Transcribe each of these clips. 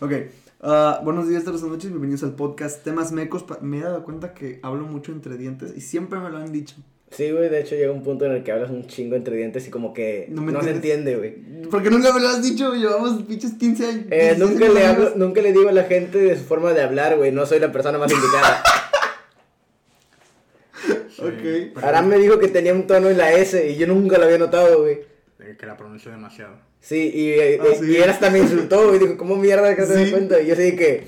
ok. ah, buenos días, tardes, noches. Bienvenidos al podcast Temas Mecos. Me he dado cuenta que hablo mucho entre dientes y siempre me lo han dicho. Sí, güey, de hecho llega un punto en el que hablas un chingo entre dientes y como que No se entiende, güey. ¿Por qué nunca me lo has dicho? Llevamos pinches 15 años. Eh, 16 nunca, le hablo, nunca le digo a la gente de su forma de hablar, güey. No soy la persona más indicada. Ok. Aram me dijo que tenía un tono en la S y yo nunca lo había notado, güey. Que la pronuncio demasiado. Sí, y, Ah, eh, sí. y él hasta me insultó, güey. Dijo, ¿cómo mierda que no te das Sí. cuenta? Y yo así que,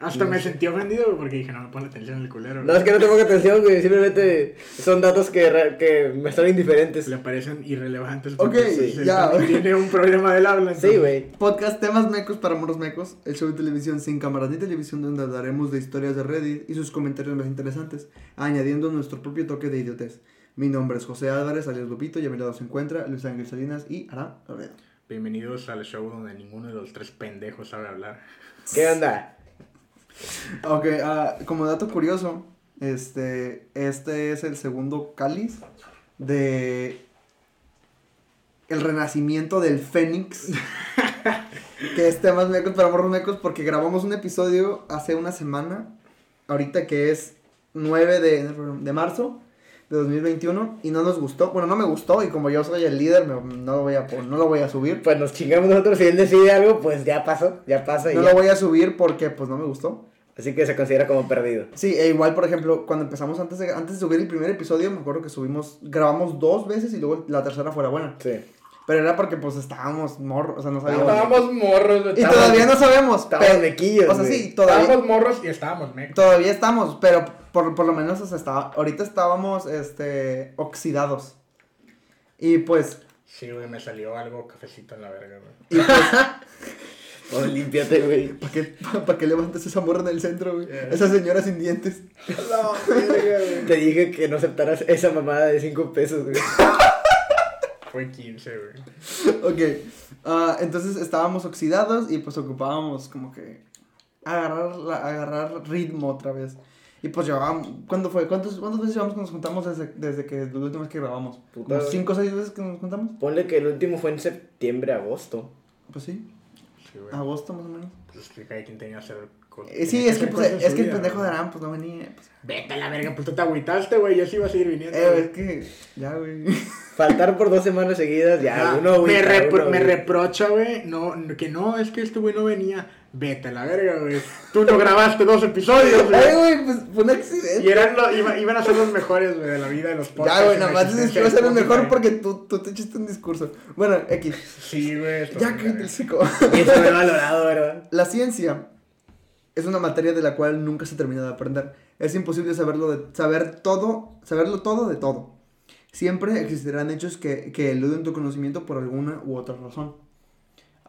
Hasta me sentí ofendido güey, porque dije, no me pone atención el culero. no, es que no te pongo atención, güey. Simplemente son datos que, que me son indiferentes. Le parecen irrelevantes. Ok, sí, él ya. también Tiene un problema del habla. Sí, entonces- güey. Podcast Temas Mecos para Moros Mecos, el show de televisión sin cámaras ni televisión donde hablaremos de historias de Reddit y sus comentarios más interesantes, añadiendo nuestro propio toque de idiotez. Mi nombre es José Álvarez, alias Lupito, y a mi lado se encuentra Luis Ángel Salinas y Aram Loredo. Bienvenidos al show donde ninguno de los tres pendejos sabe hablar. ¿Qué onda? Ok, ah, como dato curioso, este, este es el segundo cáliz de el renacimiento del Fénix. que es temas mecos para morros mecos porque grabamos un episodio hace una semana, ahorita que es 9 de, de marzo de 2021 y no nos gustó, bueno no me gustó y como yo soy el líder me- no, lo voy a, no lo voy a subir. Pues nos chingamos nosotros. Si él decide algo, pues ya pasó, ya pasa. y No ya. lo voy a subir porque pues no me gustó. Así que se considera como perdido. Sí, e igual, por ejemplo, cuando empezamos antes de, antes de subir el primer episodio, me acuerdo que subimos, grabamos dos veces y luego la tercera fue la buena. Sí. Pero era porque pues estábamos morros, o sea, no sabíamos. Estábamos morros. y estábamos- todavía no sabemos. Estábamos pero- mequillos, O sea, sí, todavía, Estábamos morros y estábamos mecos. todavía estamos, pero por, por lo menos, o sea, estaba, ahorita estábamos, este, oxidados. Y pues, Sí, güey, me salió algo cafecito en la verga, güey. y pues, Oh, límpiate, güey. ¿para qué, pa' qué levantas esa morra en el centro, güey? Yeah. Esa señora sin dientes. Te dije que no aceptaras esa mamada de 5 pesos, güey. Fue 15, güey. Ok, ah, entonces estábamos oxidados y pues ocupábamos como que agarrar, la- agarrar ritmo otra vez. Y pues llevábamos, ¿cuándo fue? ¿Cuántos, ¿Cuántas veces llevamos que nos juntamos desde, desde que la última vez que grabamos? Puta, ¿Como güey. cinco o seis veces que nos juntamos? Ponle que el último fue en septiembre, agosto. Pues sí, Sí, güey. agosto más o menos. Pues es que cada quien tenía que hacer cosas. Eh, sí, tenía es que, hacer pues, es que el vida, pendejo de. Aram pues no venía. Pues. Vete a la verga, pues tú te agüitaste, güey. Yo sí iba a seguir viniendo. Eh, güey. es que, ya, güey. Faltar por dos semanas seguidas, ya, Ah, uno, güey. me, repro- me reprocha, güey, no, que no, es que este güey no venía. Vete a la verga, güey. Tú no grabaste dos episodios, Ay, güey. güey, pues fue un Y accidente. eran lo- iba- iban a ser los mejores, güey, de la vida de los podcasts. Ya, güey, nada más dices que iba a ser el mejor porque tú, tú te echaste un discurso. Bueno, X. Sí, güey. Ya que el psico. Y eso me he valorado, ¿verdad? La ciencia es una materia de la cual nunca se termina de aprender. Es imposible saberlo de, saber todo, saberlo todo de todo. Siempre existirán hechos que, que eluden tu conocimiento por alguna u otra razón.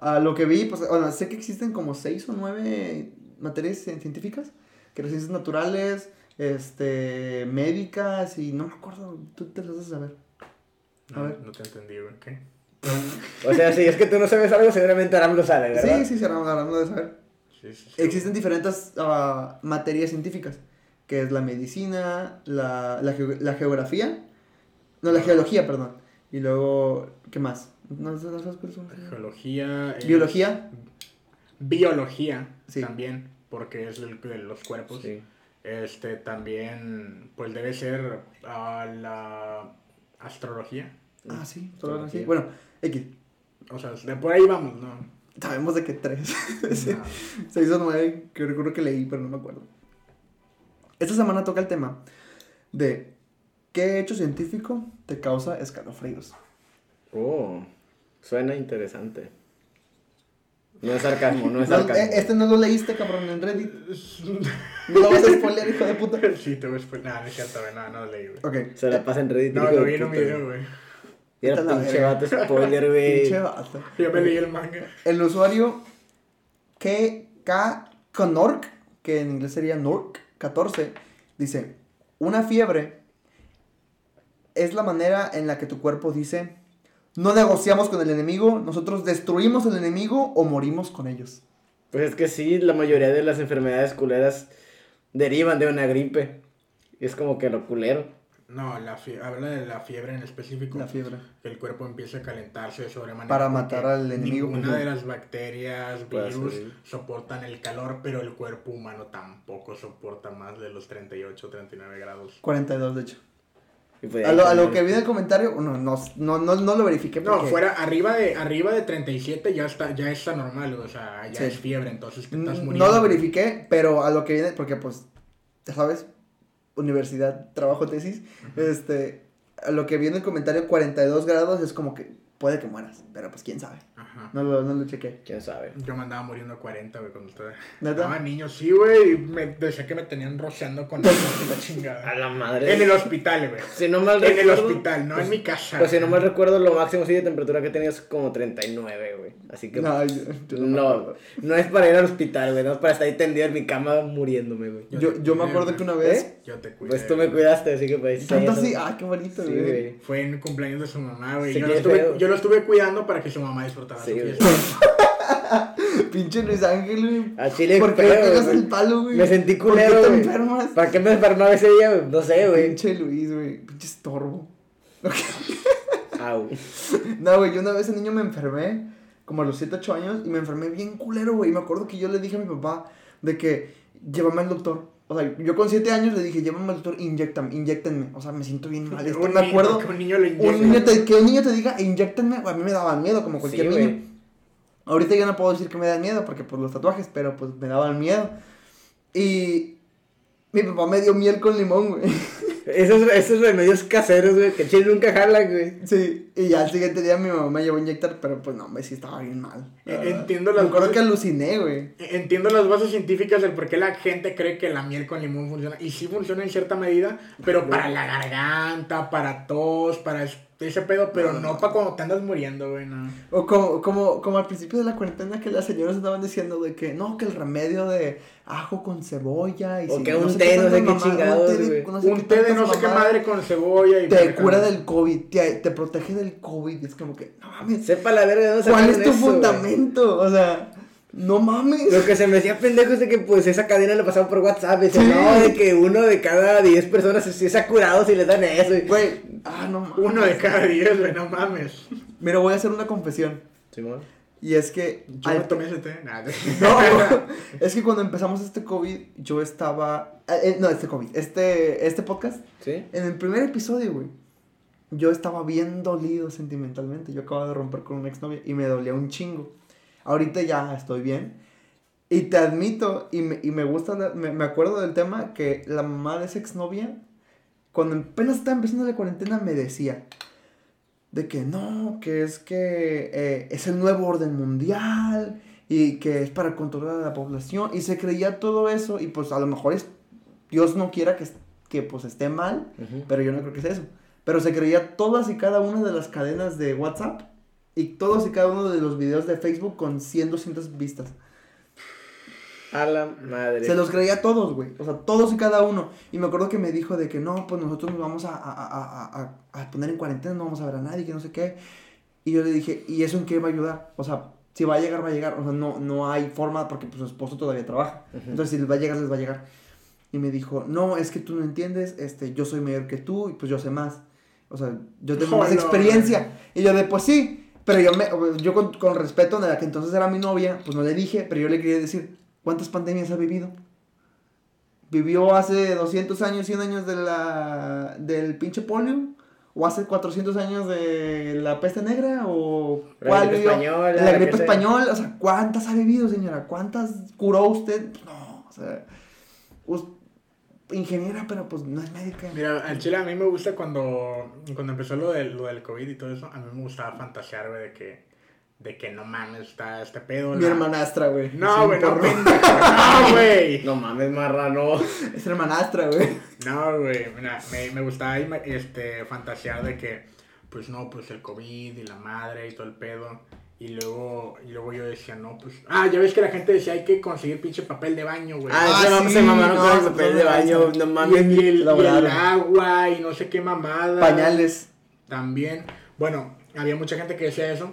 A lo que vi, pues, bueno, sé que existen como seis o nueve materias cien- científicas, que las ciencias naturales, este, médicas y no me acuerdo, tú te las a saber. A No, ver. no te entendí. ¿Qué? O sea, si es que tú no sabes algo, seguramente Aram lo sabe, ¿verdad? Sí, sí, sí, ahora hablando de saber. Sí, sí, sí. Existen diferentes ah, materias científicas, que es la medicina, la, la, geo- la geografía, no, la geología, perdón. Y luego, ¿qué más? ¿No sé- no sabes cuáles son? Geología. Biología. Biología. Sí. También, porque es el- de los cuerpos. Sí. Este, también, pues debe ser ah, la astrología. Ah, sí, todo lo así. Geología. Bueno, X. O sea, de por ahí vamos, ¿no? Sabemos de que tres. No. Seis o nueve, que recuerdo que leí, pero no me acuerdo. Esta semana toca el tema de ¿qué hecho científico te causa escalofríos? Oh, suena interesante. No es sarcasmo, no es No, sarcasmo. eh, este no lo leíste, cabrón, en Reddit. No lo vas a spoiler, hijo de puta. Sí, te voy a spoiler. No, no es cierto, güey. No, no lo leí, güey. Ok. Se la pasa en Reddit. No, lo vi en un video, güey. Y era pinche vato spoiler, güey. Pinche vato. Yo me leí el manga. El usuario KK Conork, que en inglés sería Nork 14, dice, una fiebre es la manera en la que tu cuerpo dice, no negociamos con el enemigo, nosotros destruimos el enemigo o morimos con ellos. Pues es que sí, la mayoría de las enfermedades culeras derivan de una gripe. Es como que lo culero. No, la fie- habla de la fiebre en específico. La fiebre. Que el cuerpo empieza a calentarse de sobremanera. Para matar al enemigo. Ninguna de las bacterias, virus, soportan el calor, pero el cuerpo humano tampoco soporta más de los 38 o 39 grados. 42, de hecho. Pues A lo, a lo que vi en el comentario, no, no, no, no, no lo verifiqué. No, porque- fuera, arriba de, arriba de 37 ya está, ya está normal, o sea, ya Sí. es fiebre, entonces te estás muriendo. No lo verifiqué, pero a lo que viene, porque pues, ya sabes, universidad, trabajo, tesis, este, a lo que viene el comentario 42 grados es como que puede que mueras, pero pues quién sabe. Ajá. No lo, no lo chequé. ¿Quién sabe? Yo me andaba muriendo a 40, güey, cuando estaba... ¿Neta? Estaba niño, sí, güey, y me decía que me tenían rociando con la A chingada. la madre. En el hospital, güey. Si no mal En el recuerdo, hospital, no en mi casa. Pues si no mal recuerdo, lo máximo sí de temperatura que tenías es como 39, güey. Así que. No, yo, yo no me no, acuerdo. no es para ir al hospital, güey. No es para estar ahí tendido en mi cama muriéndome, güey. Yo, yo me acuerdo que una vez... ¿Eh? Yo te cuidé. Pues tú me cuidaste, así que pues. Tanto así, ah, qué bonito, Sí, güey. güey. Fue en el cumpleaños de su mamá, güey. Sí, yo, lo estuve, yo lo estuve cuidando para que su mamá disfrutara Sí, su güey. fiesta. Pinche Luis Ángel, güey. A Chile, ¿Por qué feo, le pegas el palo, güey? Me sentí ¿Por culero, qué te enfermas? ¿Para qué me enfermaba ese día, güey? No sé, güey. Pinche Luis, güey. Pinche estorbo. Au. No, güey, yo una vez de niño me enfermé, como a los 7, 8 años, y me enfermé bien culero, güey. Y me acuerdo que yo le dije a mi papá de que llévame al doctor. O sea, yo con 7 años le dije, llévame al doctor, inyectame, inyectenme. O sea, me siento bien mal. Esto Un me niño, acuerdo. Que un niño le Un niño te- que un niño te diga, inyectenme, a mí me daban miedo, como cualquier Sí, niño. Ahorita ya no puedo decir que me dan miedo, porque pues los tatuajes, pero pues me daban miedo. Y mi papá me dio miel con limón, güey. Esos, esos remedios caseros, güey, que Chile nunca jalan, güey. Sí, y ya al siguiente día mi mamá me llevó a inyectar, pero pues no, me sí estaba bien mal. Eh, Ah, entiendo Me las acuerdo cosas- que aluciné, güey. Entiendo las bases científicas del por qué la gente cree que la miel con limón funciona. Y sí funciona en cierta medida, pero para la garganta, para tos, para ese pedo, pero No, no, no. para cuando te andas muriendo, güey, no. O como, como, como al principio de la cuarentena que las señoras estaban diciendo de que no, que el remedio de ajo con cebolla y O si- que un té, no sé qué chingados, un té de, no sé qué madre con cebolla y... te cura del COVID, te, te protege del COVID. Es como que, no mames, Sepa la verga de dónde ¿cuál es tu eso, fundamento? O sea, no mames. Lo que se me decía pendejo es de que pues esa cadena la pasaban por WhatsApp. Dice, Sí. no, de que uno de cada 10 personas se, se ha curado si les dan eso. y- Güey, ah, no mames. Uno de cada diez, güey, no mames. Mira, voy a hacer una confesión. Simón. Y es que. Yo al- tomé ese té. Nada. No, es que cuando empezamos este COVID, yo estaba. eh, eh, no, este COVID, este, este podcast, ¿Sí? en el primer episodio, güey, yo estaba bien dolido sentimentalmente. Yo acababa de romper con una exnovia y me dolía un chingo. Ahorita ya estoy bien. Y te admito, y me, y me gusta, me, me acuerdo del tema que la mamá de esa exnovia, cuando apenas estaba empezando la cuarentena, me decía de que no, que es que eh, es el nuevo orden mundial y que es para controlar a la población. Y se creía todo eso y pues a lo mejor es, Dios no quiera que, que pues esté mal, pero yo no creo que sea eso. Pero se creía todas y cada una de las cadenas de WhatsApp y todos y cada uno de los videos de Facebook con 100, 200 vistas. A la madre. Se los creía todos, güey. O sea, todos y cada uno. Y me acuerdo que me dijo de que no, pues nosotros nos vamos a, a, a, a, a- a poner en cuarentena, no vamos a ver a nadie, que no sé qué. Y yo le dije, ¿y eso en qué va a ayudar? O sea, si va a llegar, va a llegar. O sea, no, no hay forma porque pues, su esposo todavía trabaja. Entonces, si les va a llegar, les va a llegar. Y me dijo, no, es que tú no entiendes, este, yo soy mayor que tú y pues yo sé más. O sea, yo tengo más Hola. experiencia. Y yo de, pues sí, pero yo, me, yo con, con respeto a la que entonces era mi novia, pues no le dije, pero yo le quería decir, ¿cuántas pandemias ha vivido? ¿Vivió hace 200 años, 100 años de la, del pinche polio? ¿O hace 400 años de la peste negra? ¿O La cuál gripe vivió? española, La la gripe española, o sea, ¿cuántas ha vivido, señora? ¿Cuántas curó usted? No, o sea, us- ingeniera, pero pues no es médica. Mira, al chile a mí me gusta cuando, cuando empezó lo del, lo del COVID y todo eso, a mí me gustaba fantasear, güey, de que, de que no mames, está este pedo. Mi la- hermanastra, güey. No, güey, no, no, güey. No mames, marrano. Es hermanastra, güey. No, güey, mira, me, me gustaba este, fantasear de que, pues no, pues el COVID y la madre y todo el pedo. Y luego, y luego yo decía, no, pues. Ah, ya ves que la gente decía, hay que conseguir pinche papel de baño, güey. Ah, Ah, sí, se mamaron no, con el papel de pasaron de baño. No mames. y el- y el lograron. agua y no sé qué mamada. Pañales. También. Bueno, había mucha gente que decía eso.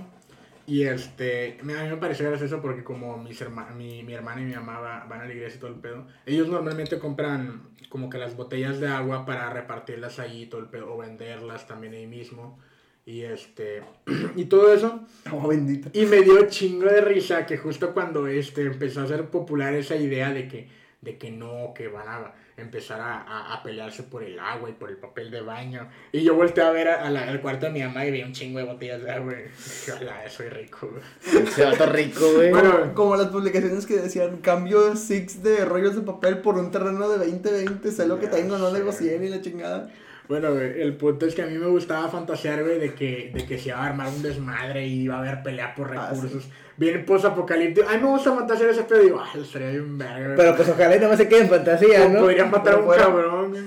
Y este, a mí me pareció gracioso porque como mis herma- mi, mi hermana y mi mamá va- van a la iglesia y todo el pedo, ellos normalmente compran como que las botellas de agua para repartirlas ahí y todo el pedo, o venderlas también ahí mismo. Y este, y todo eso. Oh, bendito. Y me dio chingo de risa que justo cuando este empezó a ser popular esa idea de que, de que no, que van a empezar a, a- a pelearse por el agua y por el papel de baño. Y yo volteé a ver a- a la- al cuarto de mi mamá y vi un chingo de botellas de agua. Y dije, "Hola, soy rico, güey". Ese vato rico, güey. Bueno, Como las publicaciones que decían, cambio six de rollos de papel por un terreno de 2020, sé lo que tengo, no negocié ni la chingada. Bueno, güey, el punto es que a mí me gustaba fantasear, güey, de que, de que se iba a armar un desmadre y iba a haber pelea por Ah, recursos. Bien post-apocalíptico. A mí me gusta fantasear ese pedo. Digo, ah, estaría bien verga. Pero pues ojalá y no se quede en fantasía, ¿no? Podrían matar a un fuera- cabrón, güey.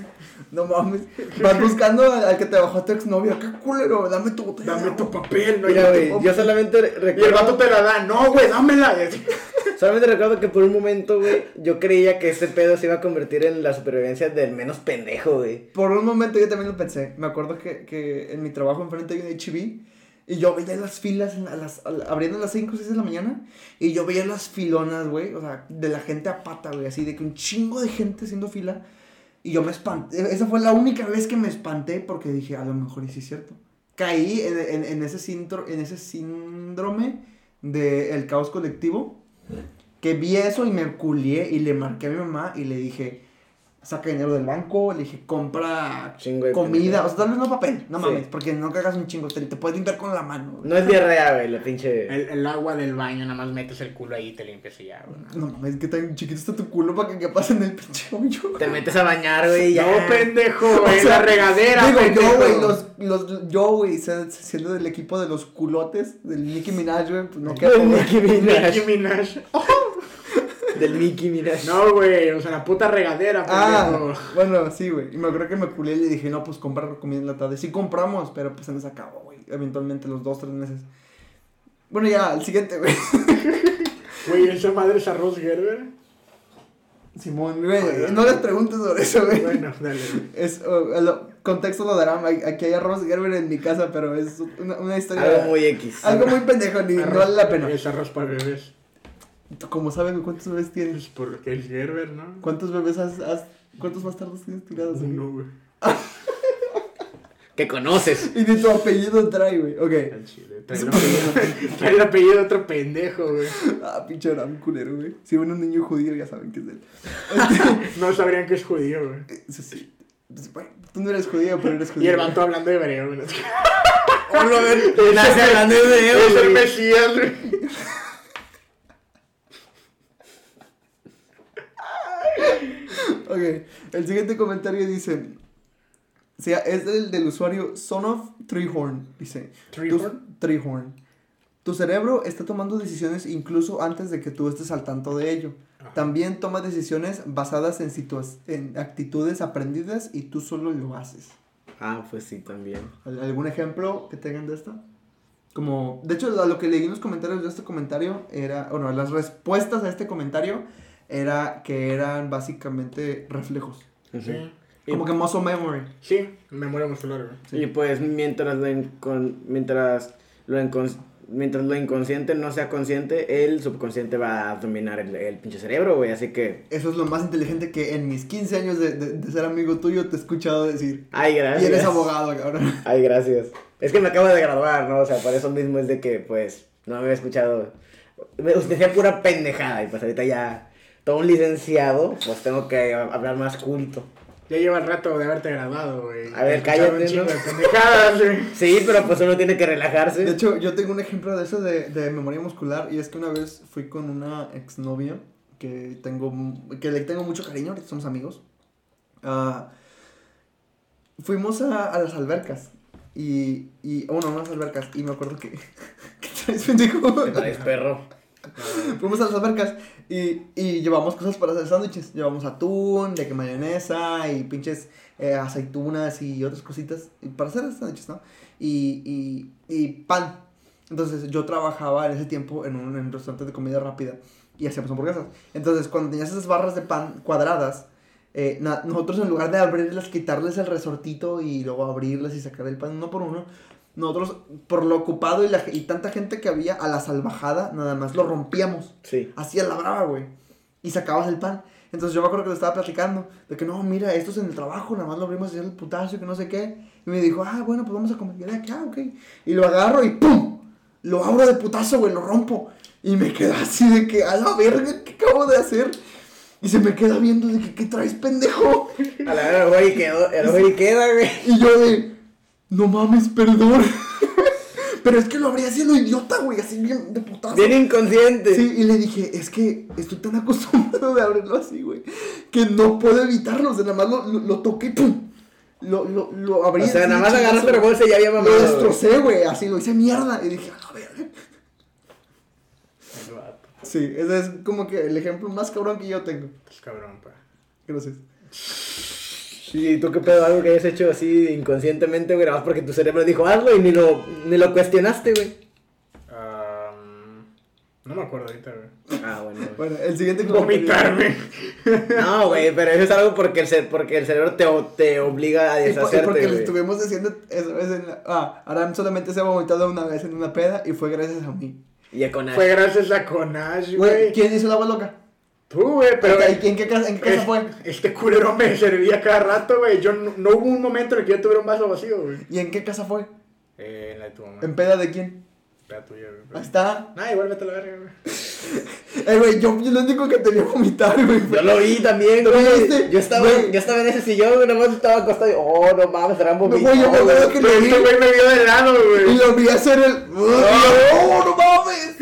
No mames. Vas buscando al que te bajó tu exnovio. Qué culero, dame tu botella. Dame tu agua". papel, no Mira, güey, yo solamente Y el recuerdo... vato te la da. No, güey, dámela. Solamente recuerdo que por un momento, güey, yo creía que este pedo se iba a convertir en la supervivencia del menos pendejo, güey. Por un momento yo también lo pensé. Me acuerdo que, que en mi trabajo enfrente hay un HB. Y yo veía las filas en la- las, abriendo a las 5 o 6 de la mañana. Y yo veía las filonas, güey. O sea, de la gente a pata, güey. Así de que un chingo de gente haciendo fila. Y yo me espanté. Esa fue la única vez que me espanté porque dije, a lo mejor y sí es cierto. Caí en, en- en ese, síndro- en ese síndrome del caos colectivo. Que vi eso y me culié y le marqué a mi mamá y le dije, saca dinero del banco, le dije, compra Chingo de comida, pendejo. o sea, tal vez no papel, no Sí. mames, porque no cagas un chingo, te, te puedes limpiar con la mano. No es diarrea, güey, la pinche... El, el agua del baño, nada más metes el culo ahí y te limpias y ya, güey. No mames, que tan chiquito está tu culo para que quepas en el pinche hoyo. Te metes a bañar, güey, y ya. No, pendejo, O en sea, la regadera, Digo, pendejo. yo, güey, los, los, yo, güey, se- siendo del equipo de los culotes, del Nicki Minaj, güey, pues no queda. Nicki Minaj. Nicki Minaj. Del Mickey, mira. No, güey, o sea, la puta regadera, Ah, pendejo. bueno, sí, güey. Y me acuerdo que me culé y le dije, no, pues comprar comida enlatada. Sí compramos, pero pues se nos acabó, güey. Eventualmente los dos, tres meses. Bueno, ya, al siguiente, güey. Güey, esa madre es arroz Gerber. Simón, güey, no les preguntes sobre eso, güey. Bueno, dale. güey. Es, oh, el contexto lo darán. Aquí hay arroz Gerber en mi casa, pero es una, una historia. Algo muy X. algo muy pendejo, ni no vale la pena. Es arroz para bebés. ¿Tú ¿Cómo sabes cuántos bebés tienes? Pues porque es Gerber, ¿no? ¿Cuántos bebés has, has- cuántos bastardos tienes tirados? güey? No, güey. Que conoces. Y ni tu apellido trae, güey. Ok. Al chile. Trae el apellido, trae el apellido de otro pendejo, güey. Ah, pinche Aram culero, güey. Si ven un niño judío, ya saben que es él. No sabrían que es judío, güey. Eso sí. Pues, bueno, tú no eres judío, pero eres Y judío. el vato hablando de hebreo, güey. Nace hablando de hebreo, Es el. Mesías, güey. Ok, el siguiente comentario dice. O sea, es el del usuario Son of Treehorn. Dice. ¿Treehorn? Tu, Treehorn. Tu cerebro está tomando decisiones incluso antes de que tú estés al tanto de ello. Ajá. También toma decisiones basadas en, en actitudes aprendidas y tú solo lo haces. Ah, pues sí, también. ¿Al- ¿Algún ejemplo que tengan de esto? Como, de hecho, lo que leí en los comentarios de este comentario era, bueno, las respuestas a este comentario era que eran básicamente reflejos. Sí. Y- Como que muscle memory. Sí, memoria muscular, güey. Y pues mientras lo, incon- mientras, lo incons- mientras lo inconsciente no sea consciente, el subconsciente va a dominar el, el pinche cerebro, güey. Así que, Eso es lo más inteligente que en mis 15 años de, de- de ser amigo tuyo te he escuchado decir. ay, Y gracias. eres abogado, cabrón. Ay, gracias. Es que me acabo de graduar, ¿no? O sea, por eso mismo es de que, pues, no me había escuchado. Me usted decía pura pendejada y pues ahorita ya, todo un licenciado, pues tengo que hablar más culto. Ya lleva el rato de haberte graduado, güey. A ver, cállate, ¿no? Sí, pero pues uno tiene que relajarse. De hecho, yo tengo un ejemplo de eso de, de memoria muscular y es que una vez fui con una exnovia que tengo que le tengo mucho cariño, ahorita somos amigos. Ah, fuimos a, a las albercas y, y bueno, unas albercas y me acuerdo que ¿qué traes, pendejo? ¿Qué traes, perro? Fuimos a las albercas y, y llevamos cosas para hacer sándwiches. Llevamos atún, de que mayonesa y pinches eh, aceitunas y otras cositas para hacer sándwiches, ¿no? Y, y, y pan. Entonces yo trabajaba en ese tiempo en un, en un restaurante de comida rápida y hacíamos hamburguesas. Entonces cuando tenías esas barras de pan cuadradas, eh, na- nosotros en lugar de abrirlas, quitarles el resortito y luego abrirlas y sacar el pan uno por uno, nosotros por lo ocupado y, la, y tanta gente que había a la salvajada, nada más lo rompíamos. Sí. Así a la brava, güey. Y sacabas el pan. Entonces yo me acuerdo que le estaba platicando. De que no, mira, esto es en el trabajo. Nada más lo abrimos y el putazo y que no sé qué. Y me dijo, ah, bueno, pues vamos a comer. Y que, ah, ok. Y lo agarro y ¡pum! Lo abro de putazo, güey, lo rompo. Y me queda así de que, a la verga, ¿qué acabo de hacer? Y se me queda viendo de que, ¿qué traes, pendejo? A la verdad, el güey quedó, el güey queda, güey. Y yo de, no mames, perdón. Pero es que lo abría así lo idiota, güey, así bien de putazo. Bien inconsciente. Sí, y le dije, es que estoy tan acostumbrado de abrirlo así, güey, que no puedo evitarlo. O sea, nada más lo, lo, lo toqué y ¡pum! Lo, lo, lo abrí. O sea, nada más agarraste el bolsa y ya había mamado. Lo destrocé, güey, así lo hice mierda. Y dije, a ver. Sí, ese es como que el ejemplo más cabrón que yo tengo. Es cabrón, pa. Gracias. Sí, ¿tú qué pedo? Algo que hayas hecho así inconscientemente, güey, más porque tu cerebro dijo hazlo y ni lo, ni lo cuestionaste, güey. Am, no me acuerdo ahorita, güey. Ah, bueno. güey. Bueno, el siguiente Vomitarme. No, güey, pero eso es algo porque el, ce- porque el cerebro te, te obliga a Y por- y porque deshacerte, le güey. estuvimos vez en la... Ah, Aram solamente se ha vomitado una vez en una peda y fue gracias a mí. Y a con Fue gracias a Conash, Güey, güey. ¿quién hizo la agua loca? Tú, güey, pero. ¿En qué casa, en qué casa es- fue? Este culero me servía cada rato, güey. Yo no, no hubo un momento en el que yo tuviera un vaso vacío, güey. ¿Y en qué casa fue? Eh, en la de tu mamá. ¿En peda de quién? La tuya, güey. Ahí está. Ah, igual vete a la verga, güey. Eh, güey, yo, yo lo único que te vio vomitar, güey. Yo lo vi también, ¿Lo güey. viste? Yo estaba, Güey. yo estaba en ese sillón, güey, nomás estaba acostado y, oh, no mames, serán Güey, vomitos. yo me acuerdo que lo vi este güey me vio de lado, y güey. lo vi hacer el... ¡Oh, no mames!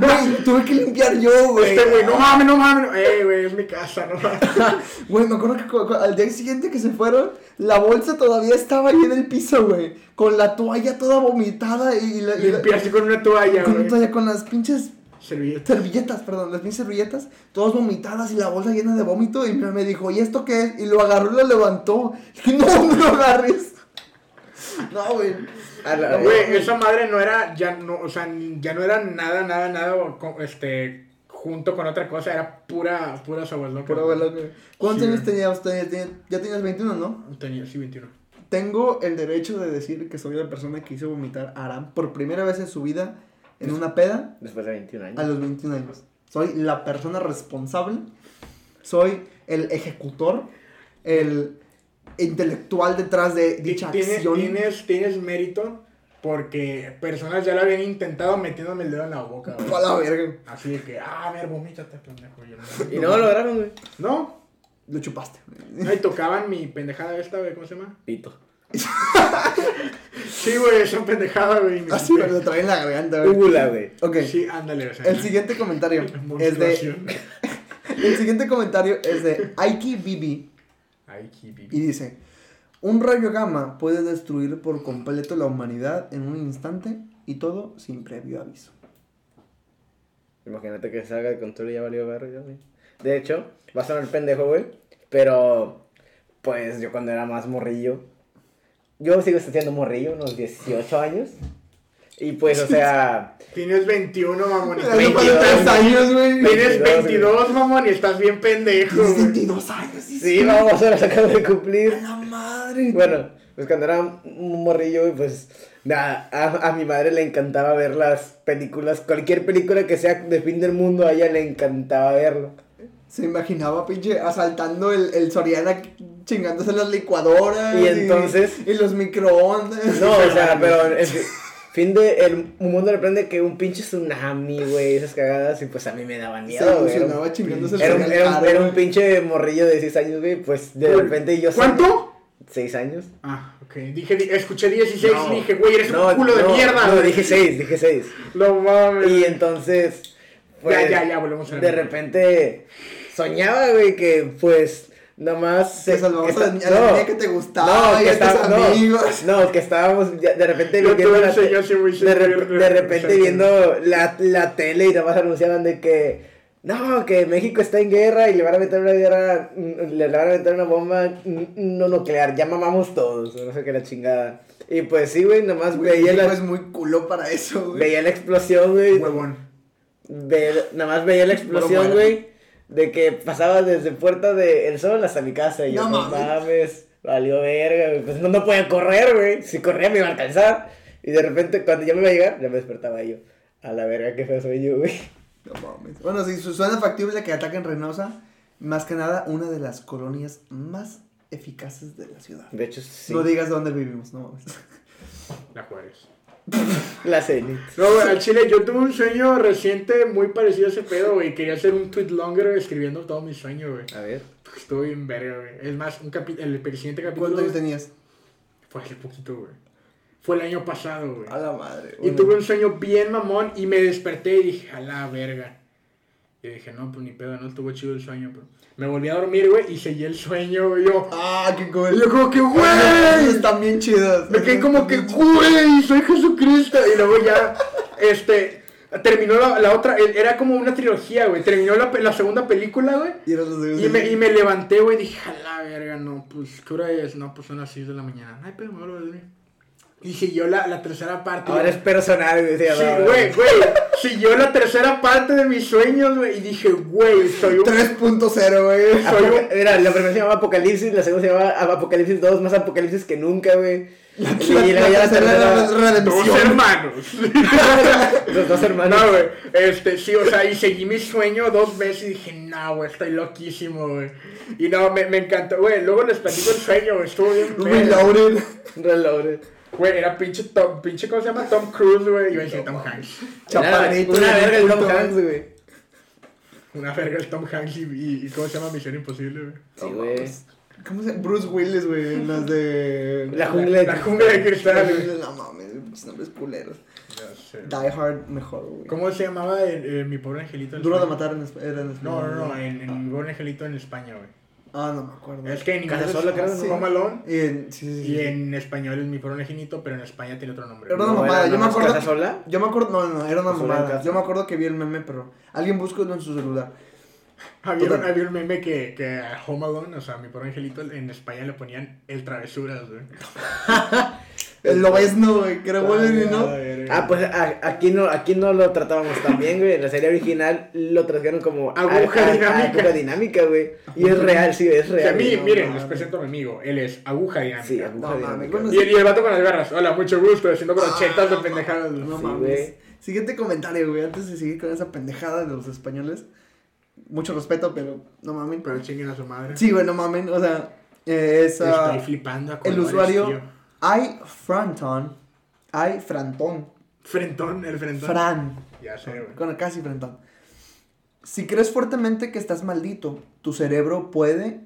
Güey, tuve que limpiar yo, güey. Este güey, no mames, no mames. Eh, güey, es mi casa, no mames. Güey, me acuerdo que al día siguiente que se fueron, la bolsa todavía estaba ahí en el piso, güey. Con la toalla toda vomitada y la... así con una toalla, con, güey. toalla, con las pinches Servilleta. servilletas, perdón, las pinches servilletas, todas vomitadas y la bolsa llena de vómito. Y me me dijo, ¿y esto qué es? Y lo agarró y lo levantó. Y dije, no, no lo agarres. No, güey. Güey, esa madre no era, ya no, o sea, ni- ya no era nada, nada, nada, este, junto con otra cosa, era pura, pura aguas locas. ¿Cuántos Sí. años tenías? Tenías- tenías- Ya tenías 21, ¿no? Tenía, sí, 21. Tengo el derecho de decir que soy la persona que hizo vomitar a Aram por primera vez en su vida en una peda Después de 21 años. a los 21 años. Soy la persona responsable, soy el ejecutor, el intelectual detrás de dicha Tienes, acción. tienes, tienes mérito porque personas ya lo habían intentado metiéndome el dedo en la boca, güey. A la verga. Así de que, ah, a ver, vomítate, pendejo. Y yo, no. Y no lo lograron, güey. No, Lo chupaste. no, y tocaban mi pendejada esta, güey, ¿cómo se llama? Pito. Sí, güey, esa pendejada, güey. mi- Así me lo trae en la garganta, güey. Ugula, güey. Ok. Sí, ándale, o sea. El siguiente comentario es de. El siguiente comentario es de Aiki Bibi qué bibi. y dice: Un rayo gamma puede destruir por completo la humanidad en un instante y todo sin previo aviso. Imagínate que salga de control y ya valió verga, güey. De hecho, va a sonar pendejo, güey. Pero, pues yo cuando era más morrillo. Yo sigo siendo morrillo, unos 18 años. Y pues, o sea. Tienes 21, mamón. y Hace estás 22, falta tres bien- años, güey. Tienes 22, 22, mamón, y estás bien pendejo, Tienes güey. 22 años. Sí, vamos, se los acabo de cumplir. A la madre. Bueno, pues cuando era un morrillo, pues nada, a, a mi madre le encantaba ver las películas, cualquier película que sea de fin del mundo, a ella le encantaba verlo. Se imaginaba, pinche, asaltando el, el Soriana, chingándose las licuadoras. Y entonces- Y, los microondas. No, o sea, pero en fin, de el mundo le prende que un pinche tsunami, güey, esas cagadas, y pues a mí me daban Se miedo, güey. ilusionaba chingándose Era un, Soriana era un- era un pinche morrillo de 6 años, güey, pues de repente yo... ¿Cuánto? 6 años. Ah, ok. Dije, di- escuché 16 No. y dije, güey, eres No, un culo de no, mierda. No, dije 6, dije 6. No mames. Y entonces, pues, ya, ya, ya, volvemos a la de repente soñaba, güey, que pues nomás Te salvabas que a la que te gustaba y que a tus estaba- no, amigos. No, que estábamos ya- de repente viendo la, de, repente viendo la, la tele y nada más anunciaban de que no, que México está en guerra y le van a meter una guerra, le van a meter una bomba mm, no nuclear, ya mamamos todos, no sé qué la chingada. Y pues sí, güey, nada más Güey, veía México la, es muy culo para eso, güey. veía la explosión, güey. Huevón. Ve- nada más veía la explosión, Bueno, güey. De que pasaba desde Puerta del Sol hasta mi casa. Y yo, No no mames. valió verga, güey. Pues no, no podía correr, güey. Si corría me iba a alcanzar. Y de repente, cuando ya me iba a llegar, ya me despertaba yo. A la verga, qué feo soy yo, güey. No mames. Bueno, su- suena factible que ataquen Reynosa. Más que nada, una de las colonias más eficaces de la ciudad. De hecho, sí. No digas dónde vivimos, no mames. La Juárez. La Zenit. No, güey, al chile, yo tuve un sueño reciente muy parecido a ese pedo, güey. Quería hacer un tweet longer güey, escribiendo todo mi sueño, güey. A ver. Estuvo bien verga, güey. Es más, un capi el siguiente capítulo ¿Cuántos años tenías? fue hace poquito, güey. Fue el año pasado, güey. A la madre. Y bueno. tuve un sueño bien mamón y me desperté y dije, a la verga. Y dije, no, pues ni pedo, no estuvo chido el sueño, pero... Me volví a dormir, güey, y seguí el sueño, güey. Yo, Ah, qué y cool. yo como que, Güey, están bien chidas. Me quedé como que, güey, soy Jesucristo. Y luego ya, este, terminó la, la otra, era como una trilogía, güey. Terminó la, segunda película, güey. Y, me, y me levanté, güey, y dije, a la verga, no, pues, ¿qué hora es? No, pues son las 6 de la mañana. Ay, pero me vuelvo a dormir. Y siguió la, la tercera parte. Ahora es personal, güey. Sí, güey, güey. Siguió la tercera parte de mis sueños, güey. Y dije, güey, soy un. 3.0, güey. soy un- Mira, la primera se llamaba Apocalipsis, la segunda se llamaba Apocalipsis 2, más Apocalipsis que nunca, güey. Y La- ya la la tercera era tercera- Dos hermanos. Los dos hermanos. No, güey. Este, sí, o sea, y seguí mi sueño dos veces y dije, no, güey, estoy loquísimo, güey. Y no, me, me encantó, güey. Luego les platico el sueño, güey. Estuvo bien. Reloaded. Reloaded. Güey, era pinche Tom, pinche, ¿cómo se llama? Tom Cruise, güey. A decir Tom Hanks. Chaparrito. Una verga el Tom. Hanks, güey. Una verga el Tom Hanks y, y, ¿cómo se llama? Misión Imposible, güey. Sí, güey. ¿Cómo se llama? Bruce Willis, güey. Las de. La jungla de La jungla de cristal, güey. No mames, pinches nombres culeros. Ya sé. Die Hard mejor, güey. ¿Cómo se llamaba el- eh, mi pobre angelito? en Duro de España? matar en esp- era en No, no, no, en, en mi pobre angelito en España, güey. Ah, no me acuerdo. Es que en inglés Casa es sola, creo, ¿no? Home Alone Y en, sí, sí, sí. y en español es mi pobre angelito, pero en España tiene otro nombre. Era una No, mamada, era yo me acuerdo. Casa sola. Yo me acuerdo, no, no, era una mamada. Yo me acuerdo que vi el meme, pero alguien buscó en su celular. Había, Total. había un meme que, que a Home Alone, o sea, mi pobre angelito, en España le ponían el travesuras, güey. El Lobezno, güey, que era Wolverine, ¿no? Ah, pues a- aquí no, aquí no lo tratábamos tan bien, güey. En la serie original lo trataron como Aguja a- dinámica. aguja dinámica, güey. Y es real, sí, es O sea, a real. mí, no miren, les presento a mi amigo. Él es aguja dinámica. Sí, aguja No dinámica. y, el, y el vato con las garras. Hola, mucho gusto, haciendo brochetas de pendejadas. güey. No Sí, mames. güey. Siguiente comentario, güey, antes de seguir con esa pendejada de los españoles. Mucho respeto, pero no mames. Pero chinguen a su madre. Sí, güey, no mames. O sea, eh, es. ah, Estoy flipando a el usuario. tío. Hay Franton. Hay Frantón. Frentón, el frentón. Fran. Ya sé, güey. Con casi Frantón. Si crees fuertemente que estás maldito, tu cerebro puede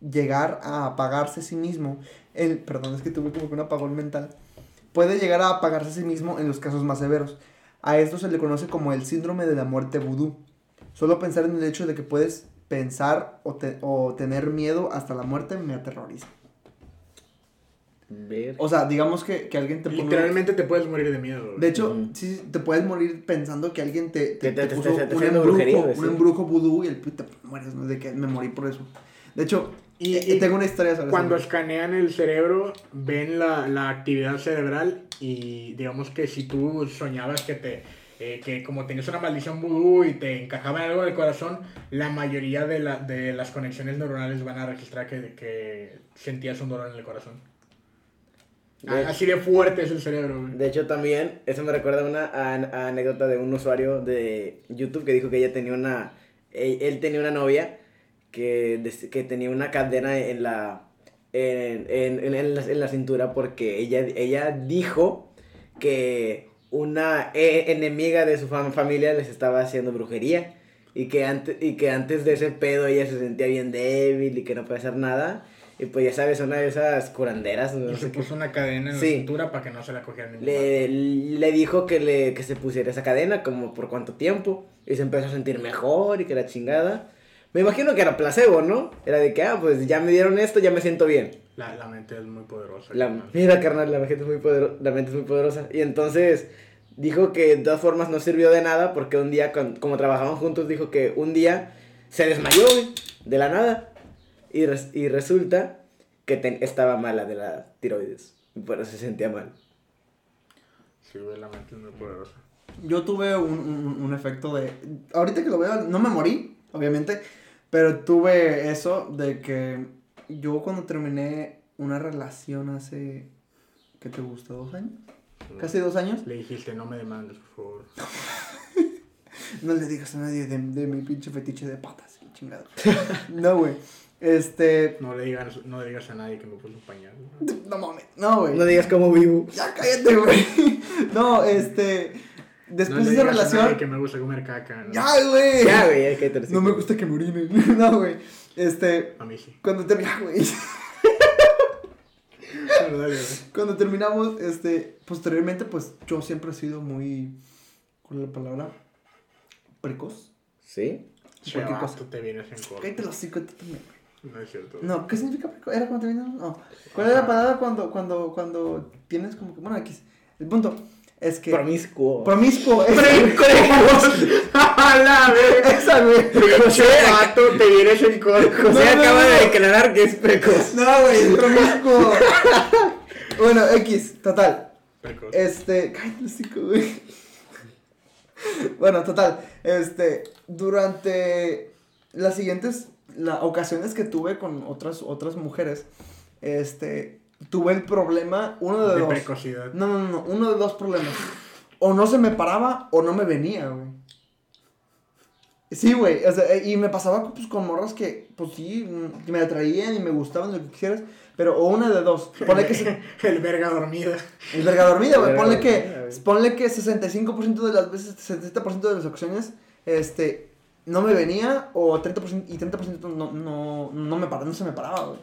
llegar a apagarse a sí mismo. El, perdón, es que tuve como que un apagón mental. Puede llegar a apagarse a sí mismo en los casos más severos. A esto se le conoce como el síndrome de la muerte vudú. Solo pensar en el hecho de que puedes pensar o, te- o tener miedo hasta la muerte me aterroriza. Ver. O sea, digamos que, que alguien te. Literalmente te puedes morir de miedo, güey. De hecho, Ujú. sí, te puedes morir pensando que alguien te, te, te- te te puso te un embrujo, brujería, un embrujo vudú y el puta mueres, ¿no? De que me morí por eso. De hecho, Y- eh, y tengo una historia sobre Cuando eso. escanean el cerebro, ven la, la actividad cerebral y digamos que si tú soñabas que te eh, que como tenías una maldición vudú y te encajaba en algo del corazón, la mayoría de, la, de las conexiones neuronales van a registrar que, que sentías un dolor en el corazón. De- Ah, Así de fuerte es el cerebro, güey. De hecho, también, eso me recuerda a una an- a anécdota de un usuario de YouTube que dijo que ella tenía una. Él, él tenía una novia que, des- que tenía una cadena en la. En, en, en- en la, en la cintura porque ella, ella dijo que una e- enemiga de su fam- familia les estaba haciendo brujería y que, antes, y que antes de ese pedo ella se sentía bien débil y que no podía hacer nada. Y pues ya sabes, una de esas curanderas. no Y se qué. puso una cadena en Sí. la cintura para que no se la cogieran ningún Le, le dijo que, le, que se pusiera esa cadena, como por cuánto tiempo, y se empezó a sentir mejor y que la chingada. Me imagino que era placebo, ¿no? Era de que, ah, pues ya me dieron esto, ya me siento bien. La, la mente es muy poderosa. La, carnal. mira, carnal, la mente, es muy podero- la mente es muy poderosa. Y entonces dijo que de todas formas no sirvió de nada porque un día, con- como trabajaban juntos, dijo que un día se desmayó, güey, de la nada. Y, res- y resulta que estaba mala de la tiroides. Y por eso se sentía mal. Sí, güey, la mente es muy poderosa. Yo tuve un, un- un efecto de... Ahorita que lo veo, no me morí, obviamente. Pero tuve eso de que yo cuando terminé una relación hace, ¿qué te gusta? ¿Dos años? Casi dos años. Le dijiste, no me demandes, por favor. No le digas a nadie de, de mi pinche fetiche de patas, chingado. No, güey. Este. No le digas, no le digas a nadie que me puso un pañal. No mames. No, güey. No digas cómo vivo. Ya cállate, güey. No, este. Después no de esa a nadie relación. que me gusta comer caca. ¿no? Ya, güey. Ya, güey, ya cállate. No me gusta que me. No, güey. Este. A mí sí. Cuando terminamos, güey. Pero dale, güey. Cuando terminamos, este. Posteriormente, pues yo siempre he sido muy. ¿Cuál es la palabra? Precoz. ¿Sí? Cualquier cosa. te vienes en corto. Cállate los cinco también. No es cierto. No, ¿qué significa precoz? ¿Era cuando terminamos? No. ¿Cuál es la palabra cuando, cuando, cuando tienes como que. Bueno, X. El punto es que. Promiscuo. Promiscuo. Esa, ¡A la verga! esa, güey. Pinche vato, te vienes en corto. José No, acaba no. de declarar que es precoz. No, güey, promiscuo. bueno, X, total. Precoz. Este, cállate cinco, güey. Bueno, total, este, durante las siguientes la, ocasiones que tuve con otras, otras mujeres, este, tuve el problema, uno de, De dos. precocidad. No, no, no, no, uno de dos problemas. O no se me paraba o no me venía, güey. Sí, güey, o sea, y me pasaba pues, con morras que, pues sí, mm, me atraían y me gustaban, lo que quisieras, pero o una de dos. Ponle que se, El verga dormida. el verga dormida, güey. Ponle que, dormida, ponle que 65% de las veces, 70% de las ocasiones, este, no me venía o 30% y 30% no, no, no me paraba, no se me paraba, güey.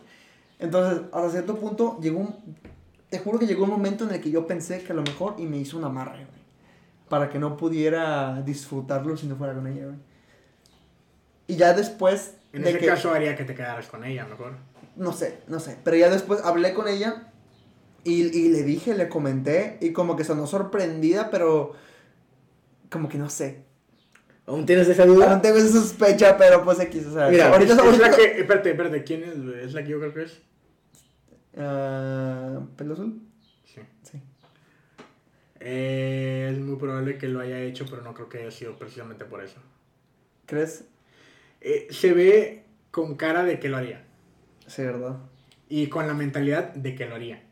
Entonces, hasta cierto punto llegó un, te juro que llegó un momento en el que yo pensé que a lo mejor y me hizo un amarre, güey. Para que no pudiera disfrutarlo si no fuera con ella, güey. Y ya después En de ese que, caso haría que te quedaras con ella, mejor. no sé, no sé. Pero ya después hablé con ella y, y le dije, le comenté y como que sonó sorprendida, pero como que no sé. ¿Aún tienes esa No duda? tengo esa sospecha, pero pues X, o sea, Mira, ahorita es, es ahorita- la que. Espérate, espérate, ¿quién es? ¿Es la que yo creo que es? Ah, ¿Pelo azul? Sí. Sí. Eh, es muy probable que lo haya hecho, pero no creo que haya sido precisamente por eso. ¿Crees? Eh, se ve con cara de que lo haría. Sí, ¿verdad? Y con la mentalidad de que lo haría.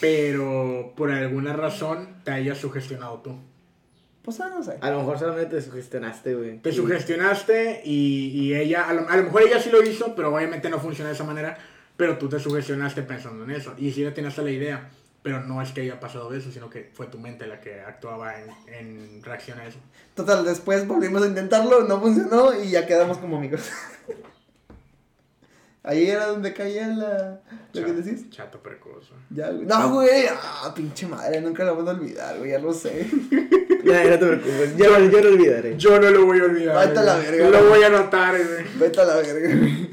Pero por alguna razón te hayas sugestionado tú. Pues ah, no sé. A lo mejor solamente te sugestionaste, güey. Te sugestionaste y, y ella, a lo, a lo mejor ella sí lo hizo, pero obviamente no funciona de esa manera. Pero tú te sugestionaste pensando en eso. Y sí le tienes la idea, pero no es que haya pasado eso, sino que fue tu mente la que actuaba en, en reacción a eso. Total, después volvimos a intentarlo, no funcionó y ya quedamos como amigos. Ahí era donde caía la... lo que Chato- decís. Chato precoz. Ya, güey. No, güey. Ah, pinche madre, nunca la voy a olvidar, güey, ya lo sé. No, no te preocupes, yo, yo lo olvidaré. Yo no lo voy a olvidar. Vete a la verga, Lo voy a anotar, güey. Vete a la verga, güey.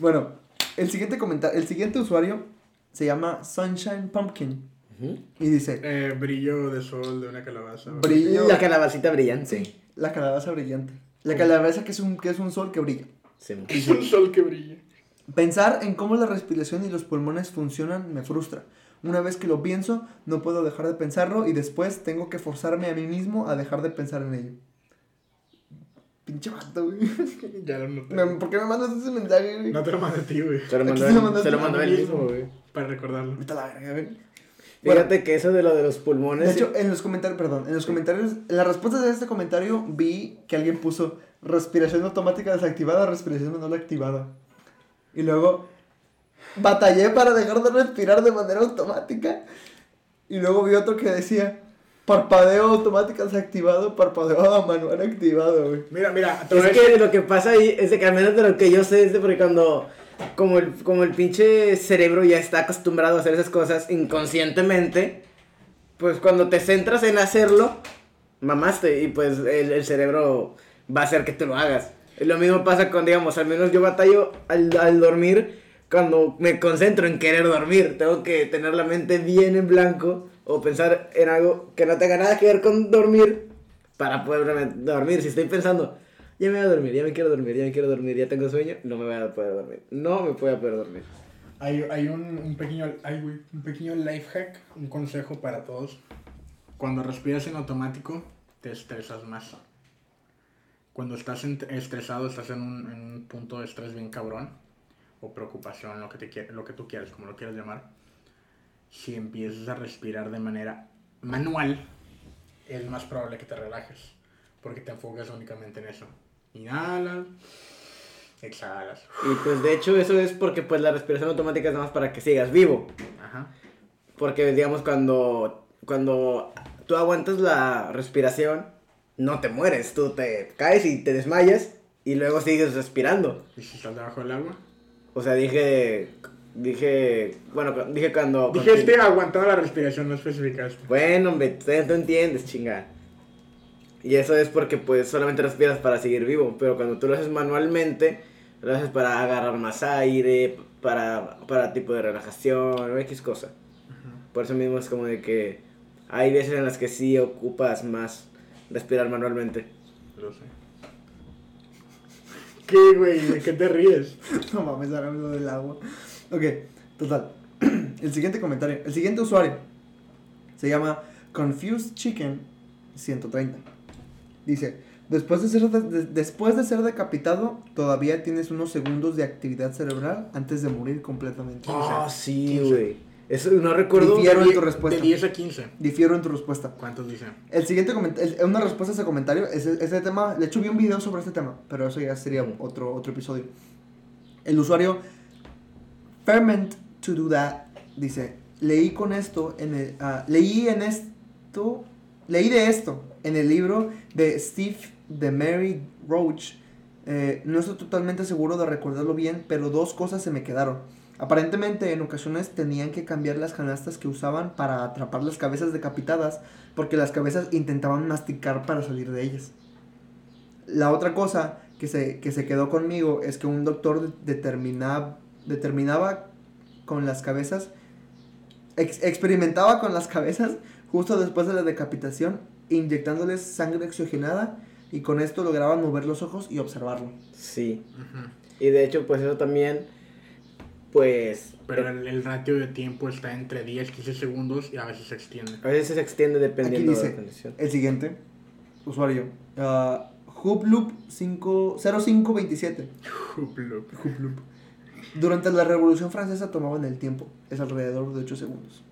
Bueno, el siguiente comentario, el siguiente usuario se llama Sunshine Pumpkin y dice, Eh, brillo de sol de una calabaza. brillo, La calabacita brillante. la calabaza brillante. La calabaza que es un, que es un sol que brilla. Sí. Es un sol que brilla. Pensar en cómo la respiración y los pulmones funcionan me frustra. Una vez que lo pienso, no puedo dejar de pensarlo y después tengo que forzarme a mí mismo a dejar de pensar en ello. Pinche vato, güey. Ya lo anoté. Me- ¿Por qué me mandas ese mensaje, güey? No te lo mandé a ti, güey. Se lo mandó, él- se lo mandó él mismo. güey. Para recordarlo. Vete a la verga, güey. Fíjate que eso de lo de los pulmones. De hecho, en los comentarios, perdón, en los comentarios, en las respuestas de este comentario vi que alguien puso respiración automática desactivada, respiración manual activada. Y luego batallé para dejar de respirar de manera automática. Y luego vi otro que decía parpadeo automático desactivado, parpadeo manual activado, güey. Mira, mira. te Es que lo que pasa ahí es de que al menos de lo que yo sé es de porque cuando como el, como el pinche cerebro ya está acostumbrado a hacer esas cosas inconscientemente, pues cuando te centras en hacerlo, mamaste y pues el, el cerebro va a hacer que tú lo hagas. Lo mismo pasa con, digamos, al menos yo batallo al, al dormir cuando me concentro en querer dormir. Tengo que tener la mente bien en blanco o pensar en algo que no tenga nada que ver con dormir para poder dormir. Si estoy pensando, ya me voy a dormir, ya me quiero dormir, ya me quiero dormir, ya tengo sueño, no me voy a poder dormir. No me voy a poder dormir. Hay, hay un, un pequeño, hay, un pequeño life hack, un consejo para todos. Cuando respiras en automático, te estresas más. Cuando estás estresado, estás en un, en un punto de estrés bien cabrón, o preocupación, lo que, te, lo que tú quieras, como lo quieras llamar, si empiezas a respirar de manera manual, es más probable que te relajes, porque te enfocas únicamente en eso. Inhalas, exhalas. Y pues de hecho eso es porque pues la respiración automática es nada más para que sigas vivo. Ajá. Porque digamos cuando, cuando tú aguantas la respiración, no te mueres, tú te caes y te desmayas y luego sigues respirando. ¿Y si estás debajo del agua? O sea, dije, dije, bueno, dije cuando... Dijiste aguantando la respiración, no especificaste. Bueno, hombre, tú tú entiendes, chinga. Y eso es porque pues solamente respiras para seguir vivo, pero cuando tú lo haces manualmente, lo haces para agarrar más aire, para, para tipo de relajación, o X cosa. Por eso mismo es como de que hay veces en las que sí ocupas más respirar manualmente. Lo sé. ¿Qué, güey? ¿De qué te ríes? No mames, ahora lo del agua. Ok, total. El siguiente comentario. El siguiente usuario se llama Confused Chicken 130. Dice, después de, ser de- de- después de ser decapitado, todavía tienes unos segundos de actividad cerebral antes de morir completamente. Ah, sí, 15. güey. Eso no recuerdo. Difiero en Die- tu respuesta. De 10 a 15. Difiero en tu respuesta. ¿Cuántos dicen? El siguiente comentario, una respuesta a ese comentario, ese, ese tema, de hecho vi un video sobre este tema, pero eso ya sería otro, otro episodio. El usuario Ferment to do that dice, leí con esto en el, ah, leí en esto, leí de esto en el libro de Steve de Mary Roach. Eh, no estoy totalmente seguro de recordarlo bien, pero dos cosas se me quedaron. Aparentemente en ocasiones tenían que cambiar las canastas que usaban para atrapar las cabezas decapitadas porque las cabezas intentaban masticar para salir de ellas. La otra cosa que se, que se quedó conmigo es que un doctor determinaba, determinaba con las cabezas, ex- experimentaba con las cabezas justo después de la decapitación, inyectándoles sangre oxigenada y con esto lograban mover los ojos y observarlo. Sí. Y de hecho, pues eso también, pues... Pero el, el ratio de tiempo está entre 10 15 segundos y a veces se extiende. A veces se extiende dependiendo de dice, la condición. El siguiente, usuario, uh, Hooploop 5 0527. Hooploop. Hooploop. Durante la Revolución Francesa tomaban el tiempo, es alrededor de 8 segundos.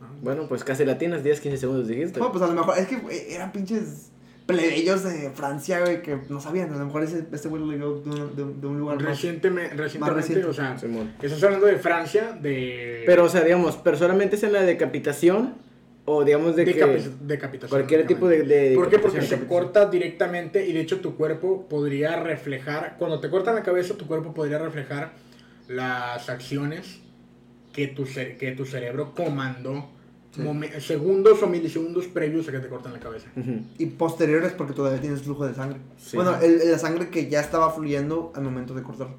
Ah, Bueno, pues casi latinas, 10, 15 segundos dijiste. Bueno, pues a lo mejor, es que eran pinches plebeyos de Francia, güey, que no sabían. A lo mejor ese, este güey lo leyó de un, de, de un lugar más. Recientemente, recientemente reciente. o sea, Simón. estás hablando de Francia, de... Pero, o sea, digamos, pero solamente es en la decapitación o digamos de que decapi- decapitación. cualquier tipo de, de ¿Por qué? Porque se corta directamente y de hecho tu cuerpo podría reflejar, cuando te cortan la cabeza, tu cuerpo podría reflejar las acciones que tu, que tu cerebro comandó Sí. segundos o milisegundos previos a que te cortan la cabeza. Ujú. Y posteriores porque todavía tienes flujo de sangre. Sí. Bueno, el- la sangre que ya estaba fluyendo al momento de cortarlo.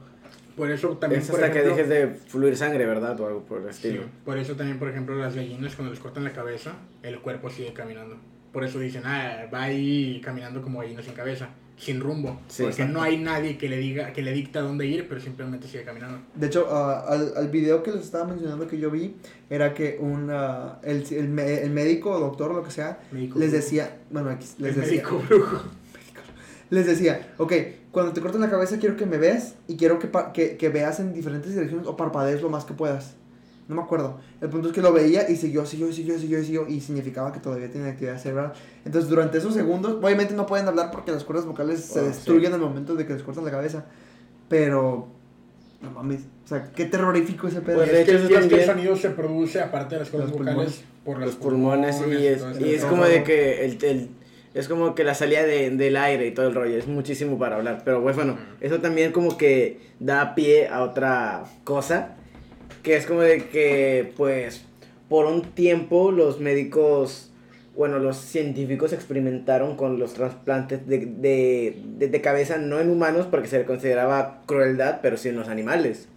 Por eso también, Es por hasta que ejemplo, dejes de fluir sangre, ¿verdad? O algo por el sí, estilo. por eso también, por ejemplo, las gallinas cuando les cortan la cabeza, el cuerpo sigue caminando. Por eso dicen, ah, va ahí caminando como gallina sin cabeza, sin rumbo. Sí, porque exacto. no hay nadie que le diga, que le dicta dónde ir, pero simplemente sigue caminando. De hecho, ah, al, al video que les estaba mencionando que yo vi, era que un, ah, el, el, el médico o doctor, lo que sea, Médico les decía, bueno, X, les El decía, médico brujo. les decía, ok, cuando te corten la cabeza quiero que me veas y quiero que, que, que veas en diferentes direcciones o parpadees lo más que puedas. No me acuerdo. El punto es que lo veía y siguió, siguió, siguió, siguió, siguió y significaba que todavía tiene actividad cerebral. Entonces, durante esos segundos, obviamente no pueden hablar porque las cuerdas vocales se Oh, sí. destruyen al momento de que les cortan la cabeza. Pero, no mames, o sea, qué terrorífico ese pedo. Pues, es, que, es que el sonido se produce, aparte de las cuerdas Los vocales, pulmones. por Los pulmones y es, y es como de que el, el- es como que la salida de- del aire y todo el rollo, es muchísimo para hablar, pero pues bueno, eso también como que da pie a otra cosa, que es como de que pues por un tiempo los médicos, bueno, los científicos experimentaron con los trasplantes de, de, de- de cabeza no en humanos porque se le consideraba crueldad, pero sí en los animales.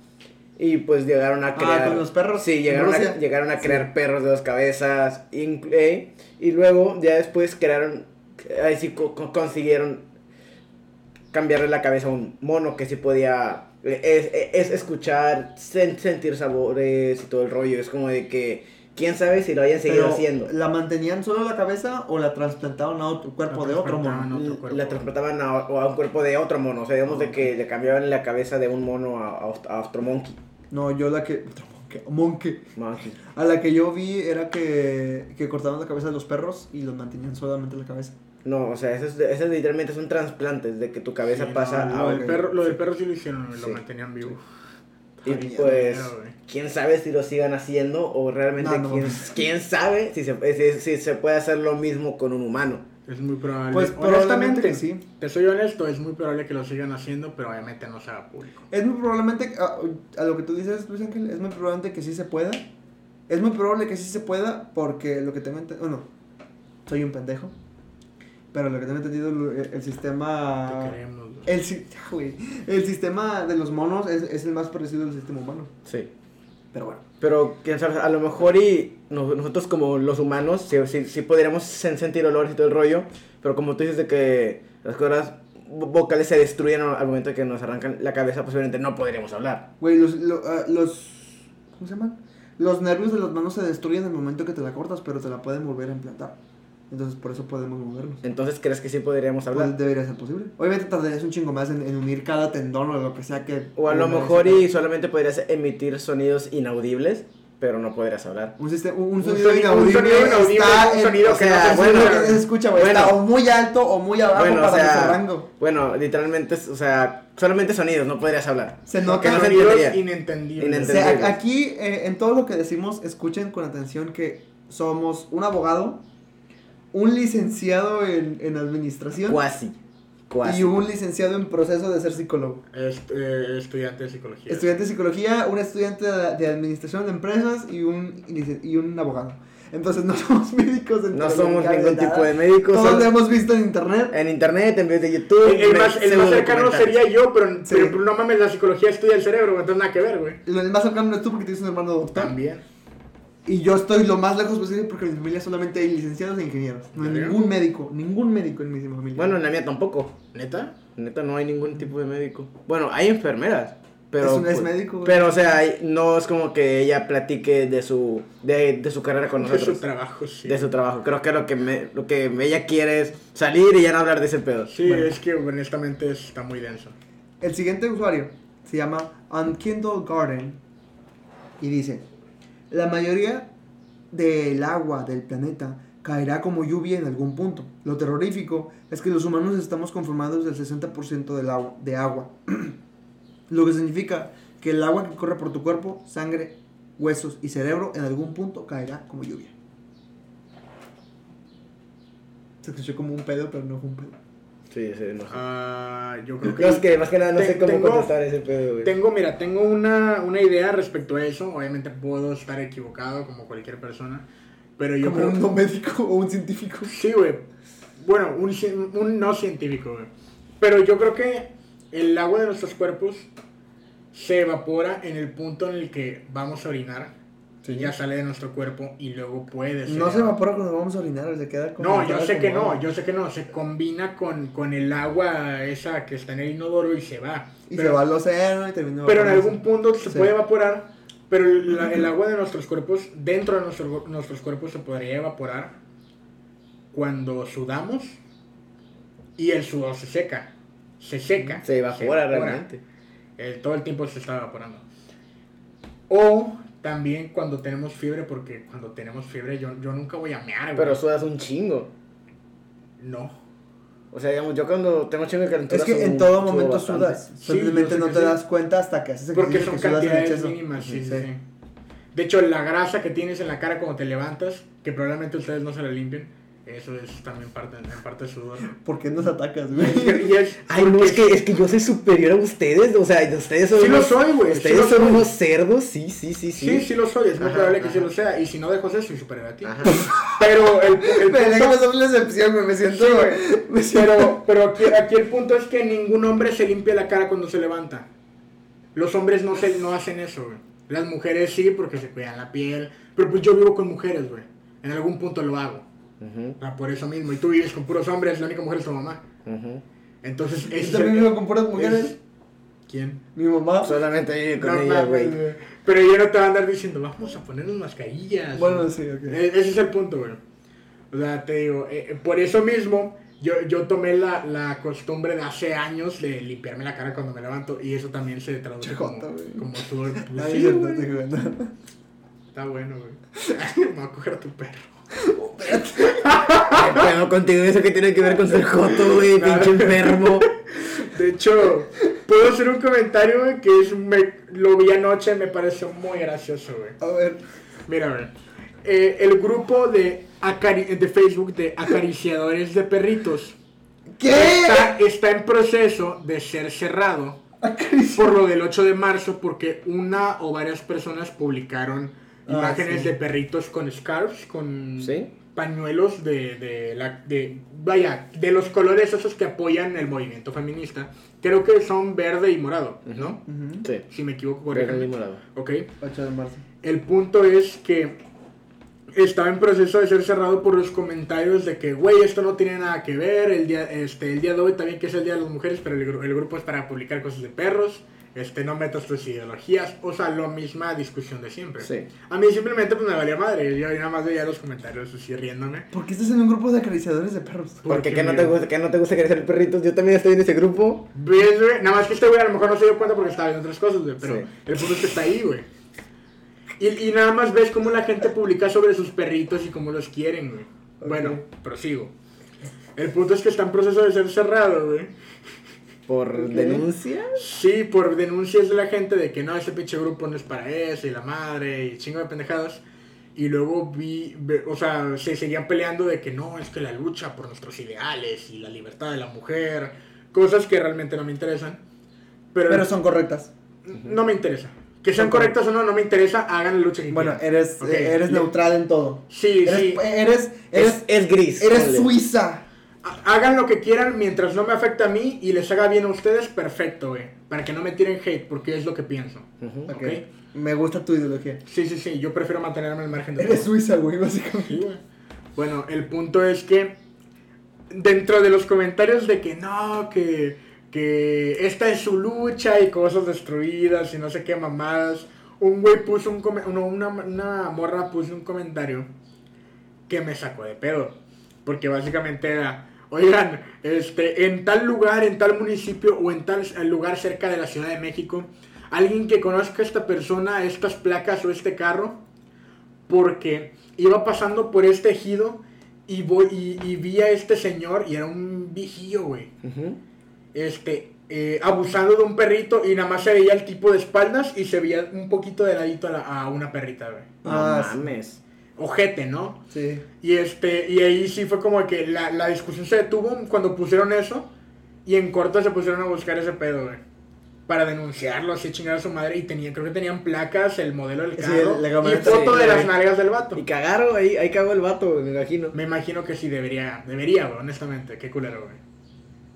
Y pues llegaron a crear... Ah, con los perros. Sí, llegaron a, llegaron a Sí. crear perros de dos cabezas. eh, y luego, ya después crearon. Ahí sí co- consiguieron cambiarle la cabeza a un mono que sí podía. Es, es escuchar, sen- sentir sabores y todo el rollo. Es como de que quién sabe si lo hayan seguido Pero, haciendo. ¿La mantenían solo la cabeza o la trasplantaban a otro cuerpo La de otro mono? a otro cuerpo. La transportaban a, o a un cuerpo de otro mono. O sea, digamos de que le cambiaban la cabeza de un mono a, a, a otro monkey. No, yo la que. otro monkey, monkey. Monkey. A la que yo vi era que, que cortaban la cabeza de los perros y los mantenían solamente la cabeza. No, o sea, eso, es, eso es literalmente es un trasplante, de que tu cabeza Sí, pasa no, a lo, un... del perro, lo del perro sí lo hicieron, lo Sí. mantenían vivo. Y Ay, pues, mierda, quién sabe si lo sigan haciendo o realmente No, no. quién, quién sabe si se, si, si se puede hacer lo mismo con un humano. Es muy probable. Pues probablemente que sí. Te soy honesto, es muy probable que lo sigan haciendo, pero obviamente no se haga público. Es muy probablemente, a, a lo que tú dices, Luis Ángel, es muy probable que sí se pueda. Es muy probable que sí se pueda porque lo que tengo entendido, bueno, soy un pendejo, pero lo que tengo entendido, el, el sistema... Te queremos. güey. El, güey, el sistema de los monos es, es el más parecido al sistema humano. Sí. Pero bueno. Pero quién sabe, a lo mejor y nos- nosotros como los humanos sí, sí, sí podríamos sen- sentir olores y todo el rollo, pero como tú dices de que las vo- vocales se destruyen al al momento de que nos arrancan la cabeza, posiblemente no podríamos hablar. Güey, los, lo- ah, los... ¿Cómo se llaman? Los nervios de las manos se destruyen en el momento que te la cortas, pero te la pueden volver a implantar. Entonces por eso podemos movernos. Entonces, ¿crees que sí podríamos hablar? Pues debería ser posible. Obviamente tardarías un chingo más en, en unir cada tendón o lo que sea que... O a lo mejor y solamente podrías emitir sonidos inaudibles, pero no podrías hablar. Un, sistema, un, un Un sonido sonido- un inaudible sonido inaudible está es un en- sonido o que sea, no se bueno, escucha. que no se escucha. Bueno. Está o muy alto o muy abajo Bueno, o para sea, ese rango. bueno, literalmente, o sea, solamente sonidos, no podrías hablar. Se nota que no Sonidos entendería. inentendibles. O Inentendible. sea, aquí, eh, en todo lo que decimos, escuchen con atención que somos un abogado, un licenciado en, en administración Cuasi. Cuasi. y un licenciado en proceso de ser psicólogo. Est- eh, estudiante de psicología. Estudiante de psicología, un estudiante de, de administración de empresas y un, y un abogado. Entonces no somos médicos. en No somos ni ningún nada. tipo de médico. Todos lo hemos visto en internet. En internet, en videos de YouTube. El, más, el más cercano sería yo, pero, Sí. pero no mames, la psicología estudia el cerebro, entonces nada que ver, güey. El más cercano es tú porque tienes un hermano doctor. También. Y yo estoy lo más lejos posible porque en mi familia solamente hay licenciados e ingenieros. No hay ningún médico, ningún médico en mi familia. Bueno, en la mía tampoco. ¿Neta? Neta, no hay ningún tipo de médico. Bueno, hay enfermeras. Pero, Es un- es pues, médico, güey. Pero, o sea, no es como que ella platique de su, de, de su carrera con De nosotros. su trabajo, sí. de su trabajo. Creo que lo que, me, lo que ella quiere es salir y ya no hablar de ese pedo. Sí, Bueno. es que honestamente está muy denso. El siguiente usuario se llama Unkindled Garden y dice, la mayoría del agua del planeta caerá como lluvia en algún punto. Lo terrorífico es que los humanos estamos conformados del 60% del agua, de agua. Lo que significa que el agua que corre por tu cuerpo, sangre, huesos y cerebro en algún punto caerá como lluvia. Se escuchó como un pedo, pero no fue un pedo. Sí, sí, no sé. Ah, yo creo que... No, es que más que nada no Te- sé cómo tengo- contestar ese pedo, güey. Tengo, mira, tengo una, una idea respecto a eso. Obviamente puedo estar equivocado como cualquier persona. Pero yo como creo un no médico o un científico. Sí, güey. Bueno, un, cien- un no científico, güey. Pero yo creo que el agua de nuestros cuerpos se evapora en el punto en el que vamos a orinar. Sí. Ya sale de nuestro cuerpo y luego puede ser. No se evapora cuando vamos a orinar, se queda como. No, yo sé que no, yo sé que no. Se combina con, con el agua esa que está en el inodoro y se va. Y pero, se va al océano y termina. pero en algún punto se Sí. puede evaporar. Pero el, la- el agua de nuestros cuerpos, dentro de nuestro- nuestros cuerpos, se podría evaporar cuando sudamos y el sudor se seca. Se seca. Se evapora realmente. El- todo el tiempo se está evaporando. O también cuando tenemos fiebre, porque cuando tenemos fiebre yo, yo nunca voy a mear, güey. Pero sudas un chingo. No. O sea, digamos, yo cuando tengo chingo de calentura Es que en todo momento sudas. Sí, Simplemente no te sí. das cuenta hasta que haces Porque son que cantidades mínimas, sí, Sí. sí, sí. De hecho, la grasa que tienes en la cara cuando te levantas, que probablemente ustedes no se la limpien, eso es también parte, en parte sudor. ¿Por qué nos atacas, güey? Ay, no, es que, es que yo soy superior a ustedes, o sea, ustedes son Sí lo unos- soy, güey, Ustedes lo son soy. unos cerdos, sí, sí, sí, sí. Sí, sí lo soy, es muy Ajá, probable que sí lo sea. Y si no dejo eso, soy superior a ti. Ajá. Pero el, el punto- la excepción, güey. Me siento. Sí, güey. me siento- Pero, pero aquí, aquí el punto es que ningún hombre se limpia la cara cuando se levanta. Los hombres no, se, no hacen eso, güey. Las mujeres sí, porque se cuidan la piel. Pero pues yo vivo con mujeres, güey. En algún punto lo hago. Ah, por eso mismo. Y tú vives con puros hombres, la única mujer es tu mamá. Entonces, es también vivo con puras mujeres. es- ¿Quién? Mi mamá. Solamente vive con No ella, güey. Pero yo no te va a andar diciendo, vamos a ponernos mascarillas. Bueno, sí, ok. E- Ese es el punto, güey. O sea, te digo, eh, eh, por eso mismo, yo, yo tomé la, la costumbre de hace años de limpiarme la cara cuando me levanto. Y eso también se traduce como, Chajota, güey. como sudor. Pues sí. Está bueno, güey. me voy a coger a tu perro. ¿Qué pedo contigo? ¿Eso que tiene que ver con ser joto, güey? Pinche enfermo. De hecho, puedo hacer un comentario, güey, que es, me, lo vi anoche, me pareció muy gracioso, güey. A ver. Mira, güey. Eh, el grupo de, acari- de Facebook de acariciadores de perritos ¿Qué? está, está en proceso de ser cerrado por lo del 8 de marzo porque una o varias personas publicaron Ah, imágenes sí. de perritos con scarves, con ¿Sí? pañuelos de, de, la, de, vaya, de los colores esos que apoyan el movimiento feminista. Creo que son verde y morado, ¿no? Sí. Si me equivoco, Verde y morado. Ok. 8 de marzo. El punto es que estaba en proceso de ser cerrado por los comentarios de que, güey, esto no tiene nada que ver, el día, este, el día de hoy también que es el Día de las Mujeres, pero el, el grupo es para publicar cosas de perros, este, no metas tus ideologías, o sea, la misma discusión de siempre. Sí. A mí simplemente pues me valía madre, yo nada más veía los comentarios así riéndome. ¿Por qué estás en un grupo de acariciadores de perros? Porque Porque ¿qué no, te gusta, ¿qué no te gusta crecer perritos? Yo también estoy en ese grupo. ¿Ves, güey? Nada más que este güey a lo mejor no se dio cuenta porque estaba viendo otras cosas, güey. Pero Sí. el punto es que está ahí, güey. Y, y nada más ves cómo la gente publica sobre sus perritos y cómo los quieren, güey. Ok. Bueno, prosigo. El punto es que está en proceso de ser cerrado, güey. ¿Por Ok. denuncia? Sí, por denuncias de la gente de que no, ese pinche grupo no es para eso, y la madre, y chingo de pendejadas. Y luego vi, o sea, se seguían peleando de que no, es que la lucha por nuestros ideales y la libertad de la mujer, cosas que realmente no me interesan. Pero, Pero son correctas. no me interesa. Que sean correctas o no, no me interesa, hagan la lucha que Bueno, quieran. eres, Ok, eh, eres neutral en todo. Sí, Eres, sí. eres, eres, Es, es gris. eres suiza. Ha- Hagan lo que quieran mientras no me afecte a mí y les haga bien a ustedes, perfecto, güey. Para que no me tiren hate, porque es lo que pienso. Ujú. Ok. Ok. Me gusta tu ideología. Sí, sí, sí, yo prefiero mantenerme al margen de Eres todo. suiza, güey, básicamente. Sí, güey. Bueno, el punto es que dentro de los comentarios de que no, que, que esta es su lucha y cosas destruidas y no sé qué mamadas, un güey puso un no, una, una morra puso un comentario que me sacó de pedo. Porque básicamente era, oigan, este, en tal lugar, en tal municipio o en tal lugar cerca de la Ciudad de México, alguien que conozca a esta persona, estas placas o este carro, porque iba pasando por este ejido y, voy, y, y vi a este señor y era un viejillo, güey. Este, eh, abusando de un perrito y nada más se veía el tipo de espaldas y se veía un poquito de ladito a, la- a una perrita, güey. No Ah, sí. mames. Ojete, ¿no? Sí. Y este, y ahí sí fue como que la, la discusión se detuvo cuando pusieron eso y en corto se pusieron a buscar ese pedo, güey. Para denunciarlo, así chingar a su madre y tenía, creo que tenían placas, el modelo del Sí, carro la y camioneta, foto sí, de la las nalgas del vato. Y cagaron, ahí, ahí cagó el vato, me imagino. Me imagino que sí debería, debería, güey, honestamente, qué culero, güey.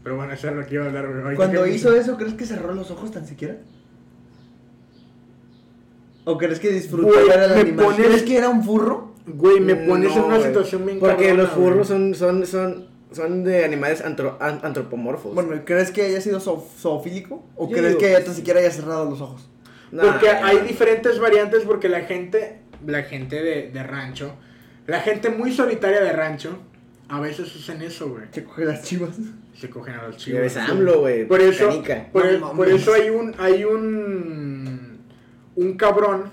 Pero bueno, eso es lo que iba a hablar, güey. Cuando hizo eso, ¿crees que cerró los ojos tan siquiera? ¿O crees que disfrutó me animal? ¿Crees que era un furro? Güey, me pones en una güey. situación bien Porque cabrona, los furros son, son, son, son de animales antro- an- antropomorfos. Bueno, ¿crees que haya sido zo- zoofílico? ¿O Yo crees digo que tan siquiera haya cerrado los ojos? Nah, Porque hay diferentes variantes porque la gente, la gente de, de rancho, la gente muy solitaria de rancho, a veces hacen eso, güey. Se coge las chivas. Se cogen a los Ya chivos. ves a AMLO, güey. Por eso, por, No e- por eso hay un, hay un, un cabrón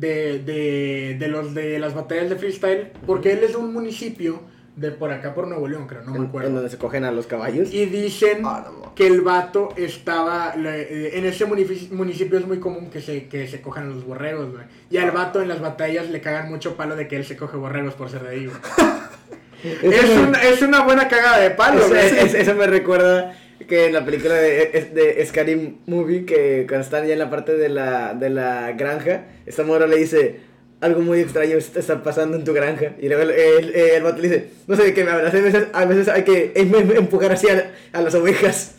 de, de, de los de las batallas de freestyle, porque él es de un municipio de por acá por Nuevo León, creo, no me en acuerdo. donde se cogen a los caballos. Y dicen Ah, no que el vato estaba. le- eh, en ese munici- municipio es muy común que se, que se cojan los borregos, güey. Y al vato en las batallas le cagan mucho palo de que él se coge borregos por ser de ahí, güey. es, un- es una buena cagada de palo, Eso, güey. es- eso me recuerda que en la película de, de Scary Movie, que cuando están ya en la parte de la, de la granja, esta morra le dice, algo muy extraño est- está pasando en tu granja. Y luego el, el, el vato le dice, no sé de qué me hablas, a veces, a veces hay que em- em- empujar hacia a las ovejas.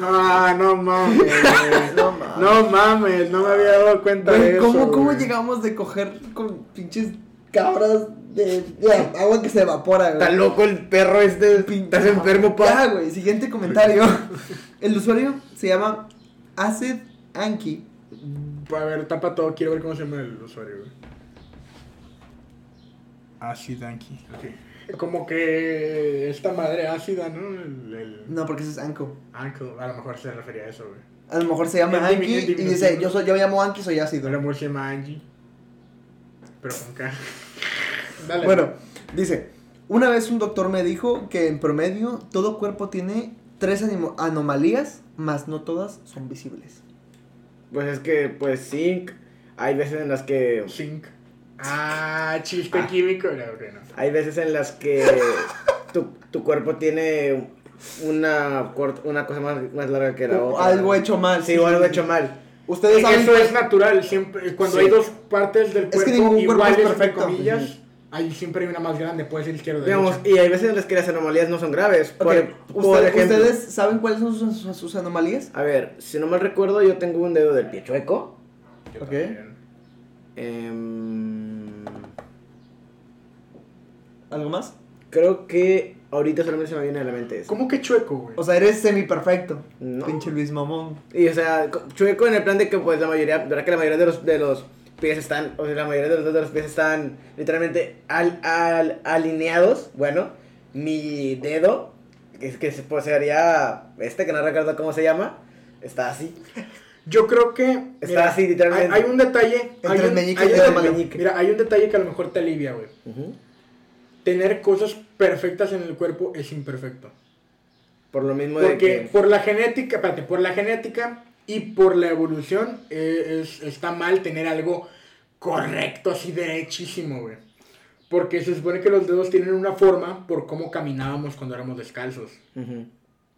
Ah, no mames. No mames. No mames, no me había dado cuenta de eso. ¿cómo, ¿Cómo güey. llegamos de coger con pinches cabras de, de agua que se evapora, güey? Está loco el perro este, estás enfermo, Ya, pa. güey, siguiente comentario. El usuario se llama Acid Anki A ver, tapa todo, quiero ver cómo se llama el usuario, güey. Acidanky, ok. Como que esta madre ácida, ¿no? El, el No, porque ese es Anko. Uncle, a lo mejor se refería a eso, güey. A lo mejor se llama Anki y dice, yo, soy, yo me llamo Anki, soy ácido. A lo mejor se llama Angie. Pero con K. Dale. Bueno, dice, una vez un doctor me dijo que en promedio todo cuerpo tiene tres anomalías, mas no todas son visibles. Pues es que, pues sí, hay veces en las que... Zinc. Ah, chiste Ah. químico. No. Hay veces en las que tu, tu cuerpo tiene una, cort- una cosa más, más larga que la O otra. algo hecho mal. Sí, o algo hecho mal. Ustedes saben Eso que- es natural, siempre. Cuando Sí. hay dos partes del Es cuerpo que ningún cuerpo iguales, es entre perfecto. comillas, Hay siempre hay una más grande, puede ser izquierda o Digamos, y hay veces en las que las anomalías no son graves. Ok, Por, por usted- ejemplo, ¿Ustedes saben cuáles son sus, sus- sus anomalías? A ver, si no mal recuerdo, yo tengo un dedo del pie chueco. Yo ok. Em, ¿Algo más? creo que ahorita solamente se me viene a la mente eso. ¿Cómo que chueco, güey? O sea, eres semi-perfecto. No. Pinche Luis Mamón. Y o sea, co- chueco en el plan de que pues la mayoría, verdad que la mayoría de los, de los pies están, o sea, la mayoría de los de los pies están literalmente al, al- alineados. Bueno, mi dedo, que, es- que se- pues sería este, que no recuerdo cómo se llama, está así. Yo creo que. Está así, literalmente. Hay, hay un detalle. Entre hay el un- meñique hay y el meñique. Mira, hay un detalle que a lo mejor te alivia, güey. Ujú. Tener cosas perfectas en el cuerpo es imperfecto. Por lo mismo de Porque que... por la genética, espérate, por la genética y por la evolución eh, es, está mal tener algo correcto, así derechísimo, güey. Porque se supone que los dedos tienen una forma por cómo caminábamos cuando éramos descalzos.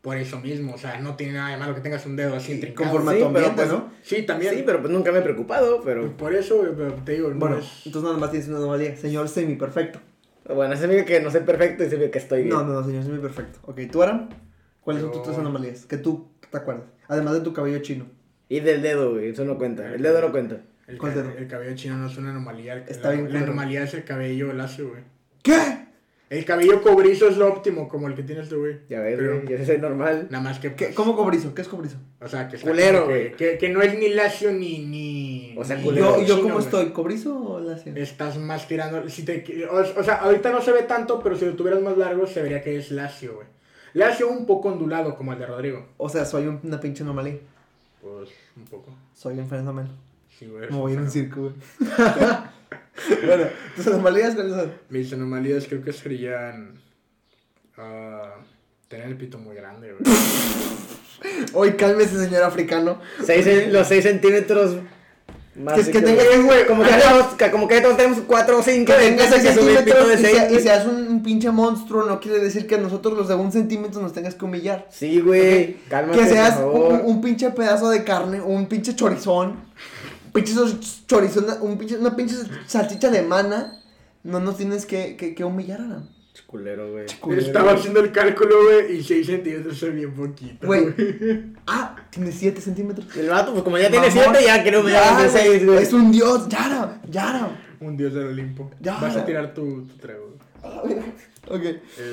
Por eso mismo, o sea, no tiene nada de malo que tengas un dedo así intrincado. Conforme a Sí, pero ambiente, pues- ¿no? Sí, también. Sí, pero pues nunca me he preocupado, pero... Por eso, pero te digo, no Bueno, es... entonces nada más tienes una anomalía. Señor semi-perfecto. Bueno, se me que no soy perfecto y se ve que estoy bien. No, no, no, señor semi-perfecto. Ok, ¿tú, Aram? ¿Cuáles son tus tres anomalías? Que tú te acuerdas. Además de tu cabello chino. Y del dedo, güey, eso no cuenta. El dedo no cuenta. El, ¿Cuál dedo? el cabello chino no es una anomalía. Está la, bien la anomalía es el cabello lacio, güey. ¿Qué? El cabello cobrizo es lo óptimo, como el que tienes tú, güey. Ya ves, güey, sí soy normal. Nada más que... Pues, ¿Cómo cobrizo? ¿Qué es cobrizo? O sea, que está Culero, que- güey. Que, que no es ni lacio ni... ni O sea, ni culero. ¿Yo, ¿Y yo cómo estoy? ¿Cobrizo o lacio? Estás más tirando... Si te, o, o sea, ahorita no se ve tanto, pero si lo tuvieras más largo se vería que es lacio, güey. Lacio un poco ondulado, como el de Rodrigo. O sea, soy un- una pinche anomalía. Pues, un poco. Soy un fenómeno. Sí, güey. Me voy en un circo, güey. bueno, ¿tus anomalías cuáles son? Mis anomalías creo que serían... ah, tener el pito muy grande, güey. Hoy cálmese, señor africano. Seis en- los 6 centímetros más. Que que de- tengas- güey, como que, todos, que- como que todos tenemos 4 o 5 Que tengas 6 que subir pito centímetros de y, sea- y 6. seas un, un pinche monstruo, no quiere decir que a nosotros los de un centímetro nos tengas que humillar. Sí, güey, cálmate, que seas por un, favor. un pinche pedazo de carne, un pinche chorizón, pinche chorizón, un pinche, una pinche salchicha alemana, no nos tienes que, que, que humillar, Aram. Culero, güey. Estaba haciendo el cálculo, güey, y 6 centímetros es bien poquito. Güey. Ah, tiene 7 centímetros. El vato, pues como ya tiene Mamón. 7, ya quiero Ya, mirar de 6, güey. Es un dios, Yara, Yara. Un dios del Olimpo. Ya. Vas a tirar tu, tu trago. Ok.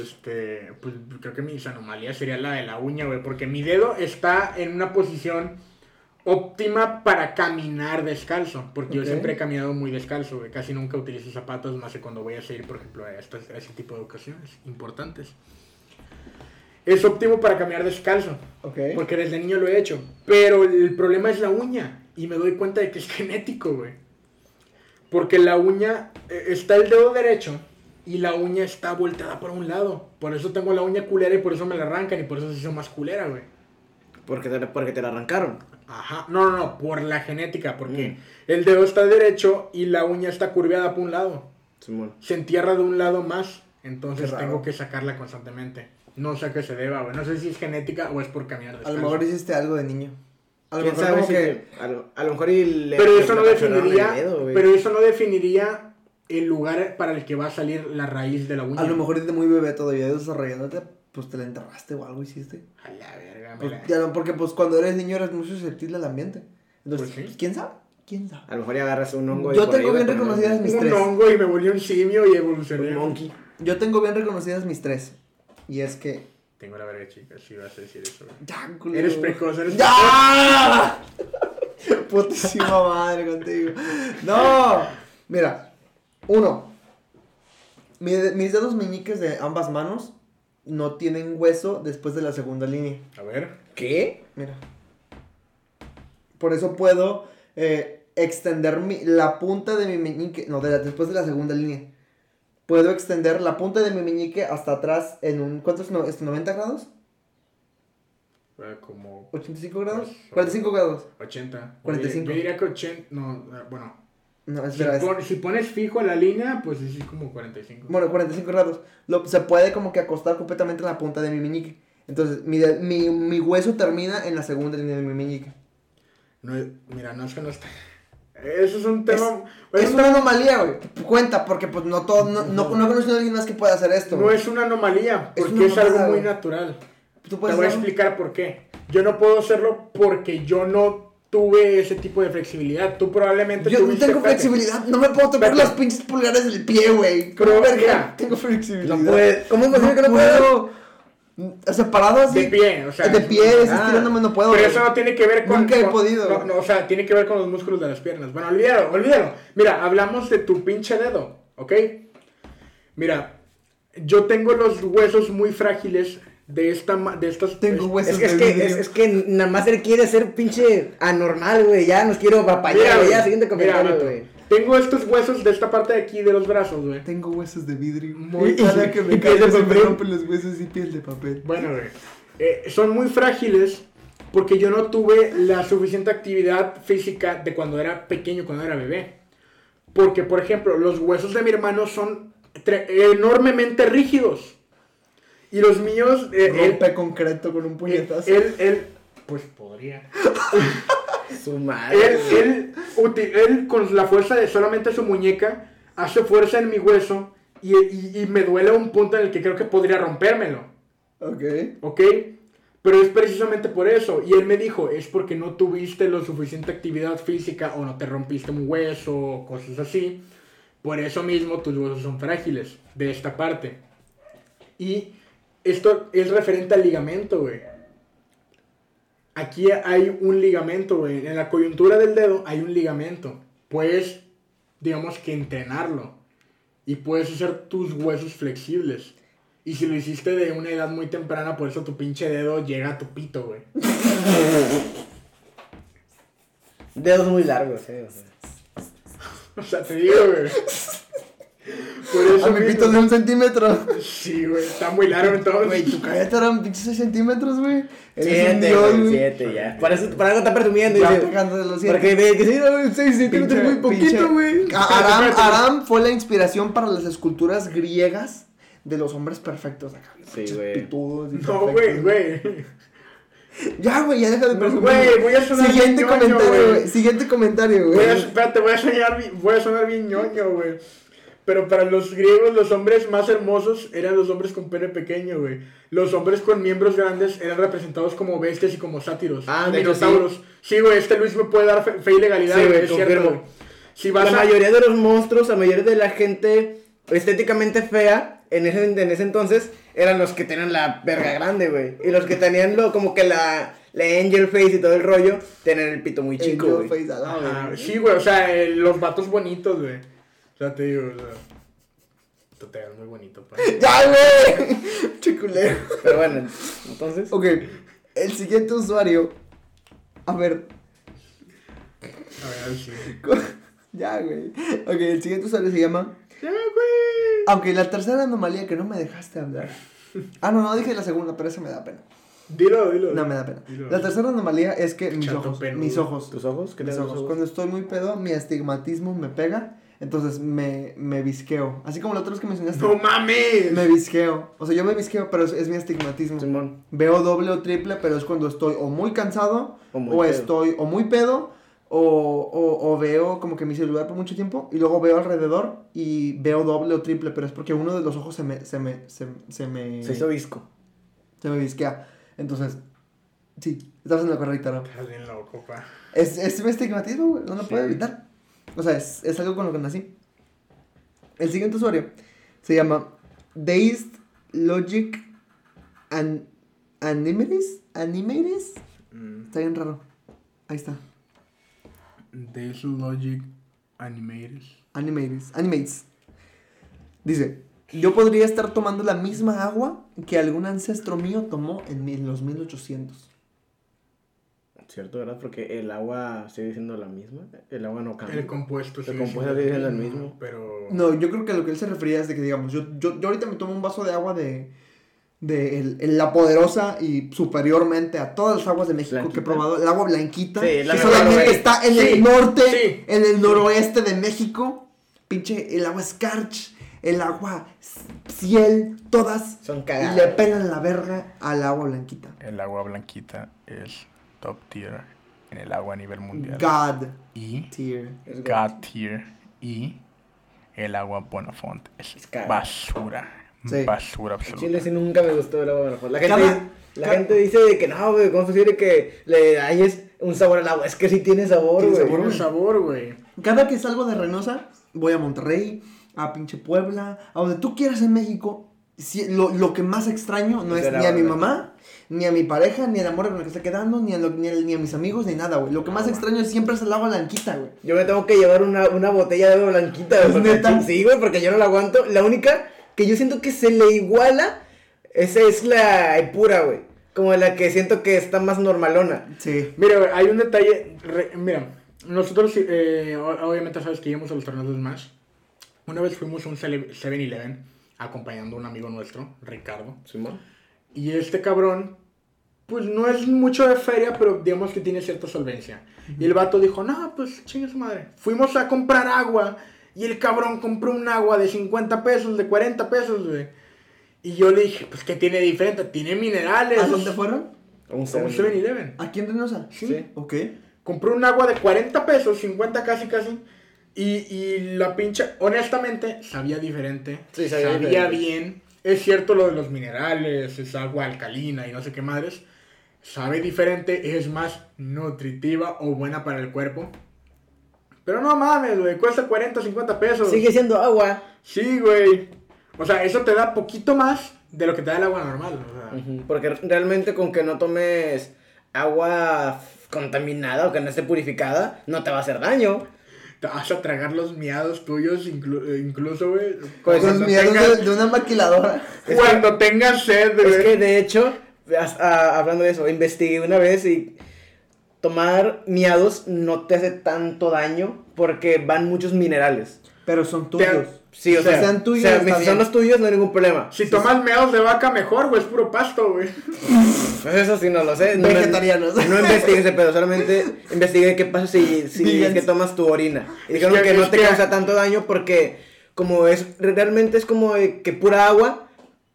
Este, pues creo que mis anomalías sería la de la uña, güey, porque mi dedo está en una posición óptima para caminar descalzo, porque yo siempre he caminado muy descalzo, güey, casi nunca utilizo zapatos más que cuando voy a salir, por ejemplo, a, estas- a ese tipo de ocasiones importantes. Es óptimo para caminar descalzo, Ok. porque desde niño lo he hecho, pero el problema es la uña, y me doy cuenta de que es genético, güey. Porque la uña, eh, está el dedo derecho y la uña está volteada por un lado. Por eso tengo la uña culera y por eso me la arrancan y por eso se hizo más culera, güey. Porque te, porque te la arrancaron. Ajá. No, no, no, por la genética, porque Mm. el dedo está derecho y la uña está curveada por un lado. Simón. Se entierra de un lado más, entonces tengo que sacarla constantemente. No sé a qué se deba, güey. No sé si es genética o es por caminar A descalzo. lo mejor hiciste algo de niño. A lo ¿Quién mejor como que... a, lo, a lo mejor Pero eso no definiría, dedo, pero eso no definiría el lugar para el que va a salir la raíz de la uña. A lo mejor desde muy bebé todavía desarrollándote, pues te la enterraste o algo hiciste. A la verga, Pues, ya no, porque pues cuando eres niño eres muy susceptible al ambiente. Entonces, Pues sí. ¿quién sabe? ¿Quién sabe? A lo mejor ya agarras un hongo y Yo tengo bien reconocidas mis un tres. hongo y me volví un simio y evolucioné. Un monkey. Yo tengo bien reconocidas mis tres. Y es que... Tengo la verga, chica, si vas a decir eso. Ya, culero. Eres precoz, eres ¡Ya! Putísima madre contigo. No. Mira. Uno. Mi- mis dedos meñiques de ambas manos no tienen hueso después de la segunda línea. A ver. ¿Qué? Mira. Por eso puedo eh, extender mi, la punta de mi meñique. No, de la- después de la segunda línea. Puedo extender la punta de mi meñique hasta atrás en un. ¿Cuántos? No, este, ¿90 grados? eh, Como ¿85 grados? Pues, 45 grados. 80. 45. Yo diría que 80. No, eh, bueno. No, Si, espera. es- pon- si pones fijo la línea, pues sí, como 45. Bueno, 45 grados. Lo, se puede como que acostar completamente en la punta de mi meñique. Entonces, mi, de- mi, mi hueso termina en la segunda línea de mi meñique. No es- mira, no es que no está. Eso es un tema. Es es una anomalía, güey. Cuenta, porque pues no todo, no, no, no he conocido a alguien más que pueda hacer esto. No es una anomalía, Es porque es, algo muy natural. ¿Tú Te voy a explicar por qué. Yo no puedo hacerlo porque yo no tuve ese tipo de flexibilidad. Tú probablemente Yo no tengo flexibilidad, no me puedo tocar las pinches pulgares del pie, güey. ¿Cómo Pero, verga? tengo flexibilidad. No. ¿Cómo es posible que no puedo. Separado así. De pie, o sea. De pie, Ah. estirándome no puedo. Pero eso no tiene que ver con. Nunca he con- podido. No, no, o sea, tiene que ver con los músculos de las piernas. Bueno, olvídalo, olvídalo. Mira, hablamos de tu pinche dedo, ¿ok? Mira, yo tengo los huesos muy frágiles de esta. ma- De estas, Tengo huesos Es que, es, de que, vidrio. es, es que nada más él quiere ser pinche anormal, güey. Ya nos quiero papayar, güey. Ya, siguiente comentario, güey. Tengo estos huesos de esta parte de aquí de los brazos, güey. Tengo huesos de vidrio. Muy- Y cada que me piel de caigo se me rompen los huesos y piel de papel. Bueno, güey. eh, son muy frágiles porque yo no tuve la suficiente actividad física de cuando era pequeño, cuando era bebé. Porque, por ejemplo, los huesos de mi hermano son enormemente rígidos. Y los míos, eh, él, Rompe concreto con un puñetazo. él, él, pues podría. Su madre. Él, él, él, con la fuerza de solamente su muñeca, hace fuerza en mi hueso y, y- y me duele a un punto en el que creo que podría rompérmelo. Ok. ¿Ok? Pero es precisamente por eso. Y él me dijo, es porque no tuviste lo suficiente actividad física o no te rompiste un hueso o cosas así. Por eso mismo tus huesos son frágiles de esta parte. Y esto es referente al ligamento, güey. Aquí hay un ligamento, güey. En la coyuntura del dedo hay un ligamento. Puedes, digamos que entrenarlo. Y puedes hacer tus huesos flexibles. Y si lo hiciste de una edad muy temprana, por eso tu pinche dedo llega a tu pito, güey. Dedos muy largos, eh. o sea. O sea, te digo, güey. Por eso A mi mismo- pito de un centímetro. Sí, güey, está muy largo entonces. Güey, tu cállate eran pinches 6 centímetros, güey. Siete, güey, siete, ya. Para eso, para algo está presumiendo, de los siete. Porque ve que sí, no, seis centímetros es muy poquito, güey. Aram. Aram fue la inspiración para las esculturas griegas de los hombres perfectos acá. Sí, güey. Pitudos y No, güey, güey. Ya, güey, ya deja de presumir. güey, voy a sonar Siguiente bien ñoño, comentario, güey. Siguiente comentario, güey. espérate, voy a sonar, bien- voy a sonar bien ñoño, güey. Pero para los griegos, los hombres más hermosos eran los hombres con pene pequeño, güey. Los hombres con miembros grandes eran representados como bestias y como sátiros. Ah, minotauros. Sí, güey, este Luis me puede dar fe, fe y legalidad, Sí, güey, es cierto, güey. Si vas La a... mayoría de los monstruos, la mayoría de la gente estéticamente fea en ese, en ese entonces eran los que tenían la verga grande, güey. Y los que tenían lo, como que la, la angel face y todo el rollo, tenían el pito muy chico, Angel güey. sí, güey, o sea, eh, los vatos bonitos, güey. O sea, te digo, o sea... Tú te ves muy bonito, pa. Ya, güey. Chiculero. Pero bueno, entonces. Ok, el siguiente usuario. A ver, A ver, sí. ya, güey. Ok, el siguiente usuario se llama. Ya, güey. Aunque la tercera anomalía que no me dejaste hablar. Ah, no, no dije la segunda, pero esa me da pena. Dilo, dilo. No me da pena. Dilo. La tercera anomalía es que mis Chato ojos, mis ojos, ¿Tus ojos? ¿Qué mis te ojos. Cuando estoy muy pedo, mi astigmatismo me pega, entonces me, me visqueo. Así como los otros que mencionaste. ¡No mames! Me visqueo. O sea, yo me visqueo, pero es, es mi astigmatismo. Simón. Veo doble o triple, pero es cuando estoy o muy cansado, O muy estoy o muy pedo, o, o, o veo como que mi celular por mucho tiempo, y luego veo alrededor y veo doble o triple, pero es porque uno de los ojos se me, se me, se, se me, Se hizo visco. se me visquea. Entonces, sí, estás en la correcta, ¿no? Estás bien loco, pa. Es, es mi estigmatismo, güey, no lo Sí. puedo evitar. O sea, es, es algo con lo que nací. El siguiente usuario se llama Dazed Logic An Animates. Animates. Mm. Está bien raro. Ahí está. Days Logic Animators. Animates. Animates. Dice, yo podría estar tomando la misma agua que algún ancestro mío tomó en mil- los 1800. ¿Cierto, verdad? Porque el agua sigue siendo la misma. El agua no cambia. El compuesto El sigue compuesto siendo sigue siendo el mismo. Pero. No, yo creo que lo que él se refería es de que, digamos, yo, yo, yo ahorita me tomo un vaso de agua de, de el- el- la poderosa y superiormente a todas las aguas de México que he probado, el agua blanquita, Sí, la que solamente está en Sí, el norte, sí. en el noroeste de México, pinche, el agua Scarch, el agua Ciel, todas, Son y cagadas. le pegan la verga al agua blanquita. El agua blanquita es top tier en el agua a nivel mundial. God Y tier. Es God tier y el agua Bonafont es Es basura. Sí. Basura absoluta. Chile sí nunca me gustó el agua Bonafont. La gente, dice, la gente dice de que no, güey, ¿cómo es posible que le hayes un sabor al agua? Es que sí tiene sabor, Tiene güey. sabor, un sabor, güey. Cada que salgo de Reynosa, voy a Monterrey, a pinche Puebla, a donde tú quieras en México. si- lo, lo que más extraño no Es ni a mi mamá, ni a mi pareja, ni al amor con el que está quedando, ni a, lo- ni, a, ni a mis amigos, ni nada, güey. Lo que más extraño siempre es el agua blanquita, güey. Yo me tengo que llevar una, una botella de agua blanquita, güey. ¿Es porque- neta? Sí, güey, porque yo no la aguanto. La única que yo siento que se le iguala, esa es la pura, güey. Como la que siento que está más normalona. Sí. Mira, güey, hay un detalle. re- mira, nosotros, eh, obviamente, sabes que íbamos a los torneos más. Una vez fuimos a un 7-Eleven acompañando a un amigo nuestro, Ricardo. Simón. Y este cabrón, pues no es mucho de feria, pero digamos que tiene cierta solvencia. Y el vato dijo, no, pues chingue su madre. Fuimos a comprar agua y el cabrón compró un agua de 50 pesos, de 40 pesos, güey. Y yo le dije, pues ¿qué tiene diferente? Tiene minerales. ¿A dónde fueron? Un Un 7 7-Eleven. ¿Aquí en Reynosa? Sí. Sí. Ok. Compró un agua de 40 pesos, 50 casi casi. Y, y la pinche, honestamente, sabía diferente. Sí, sabía sabía diferente. bien. Es cierto lo de los minerales, es agua alcalina y no sé qué madres. Sabe diferente, es más nutritiva o buena para el cuerpo. Pero no mames, güey, cuesta 40 o 50 pesos. Sigue siendo agua. Sí, güey. O sea, eso te da poquito más de lo que te da el agua normal. O sea, Ujú, Porque realmente con que no tomes agua contaminada o que no esté purificada, no te va a hacer daño. Te vas a tragar los miados tuyos inclu- eh, incluso, güey. Pues, Con cuando miedo tengas- de, de una maquiladora. Es Cuando tengas sed, güey. Es que de hecho, a- hablando de eso, investigué una vez y tomar miados no te hace tanto daño porque van muchos minerales. Pero son tuyos. Sí, o sea, sean tuyos, o sea, está si bien. son los tuyos no hay ningún problema. Si tomas meados de vaca, mejor, güey. Es puro pasto, güey. Pues eso sí no lo sé. No, Vegetarianos. No, investigué ese pedo, solamente investigué qué pasa si, si es que tomas tu orina. Y dijeron Es que- que, no te que- causa tanto daño porque como es, realmente es como que pura agua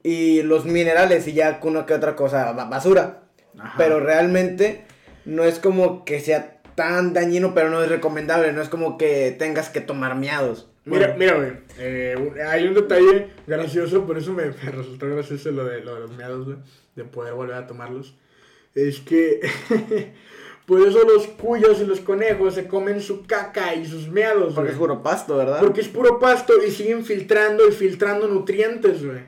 y los minerales y ya una que otra cosa, ba- basura. Ajá. Pero realmente no es como que sea tan dañino, pero no es recomendable. No es como que tengas que tomar miados. Mira, Bueno, mira, güey. eh, hay un detalle gracioso, por eso me, me resultó gracioso lo de, lo de los meados, güey. De poder volver a tomarlos. Es que. por eso los cuyos y los conejos se comen su caca y sus meados, porque güey. es puro pasto, ¿verdad? Porque es puro pasto y siguen filtrando y filtrando nutrientes, güey.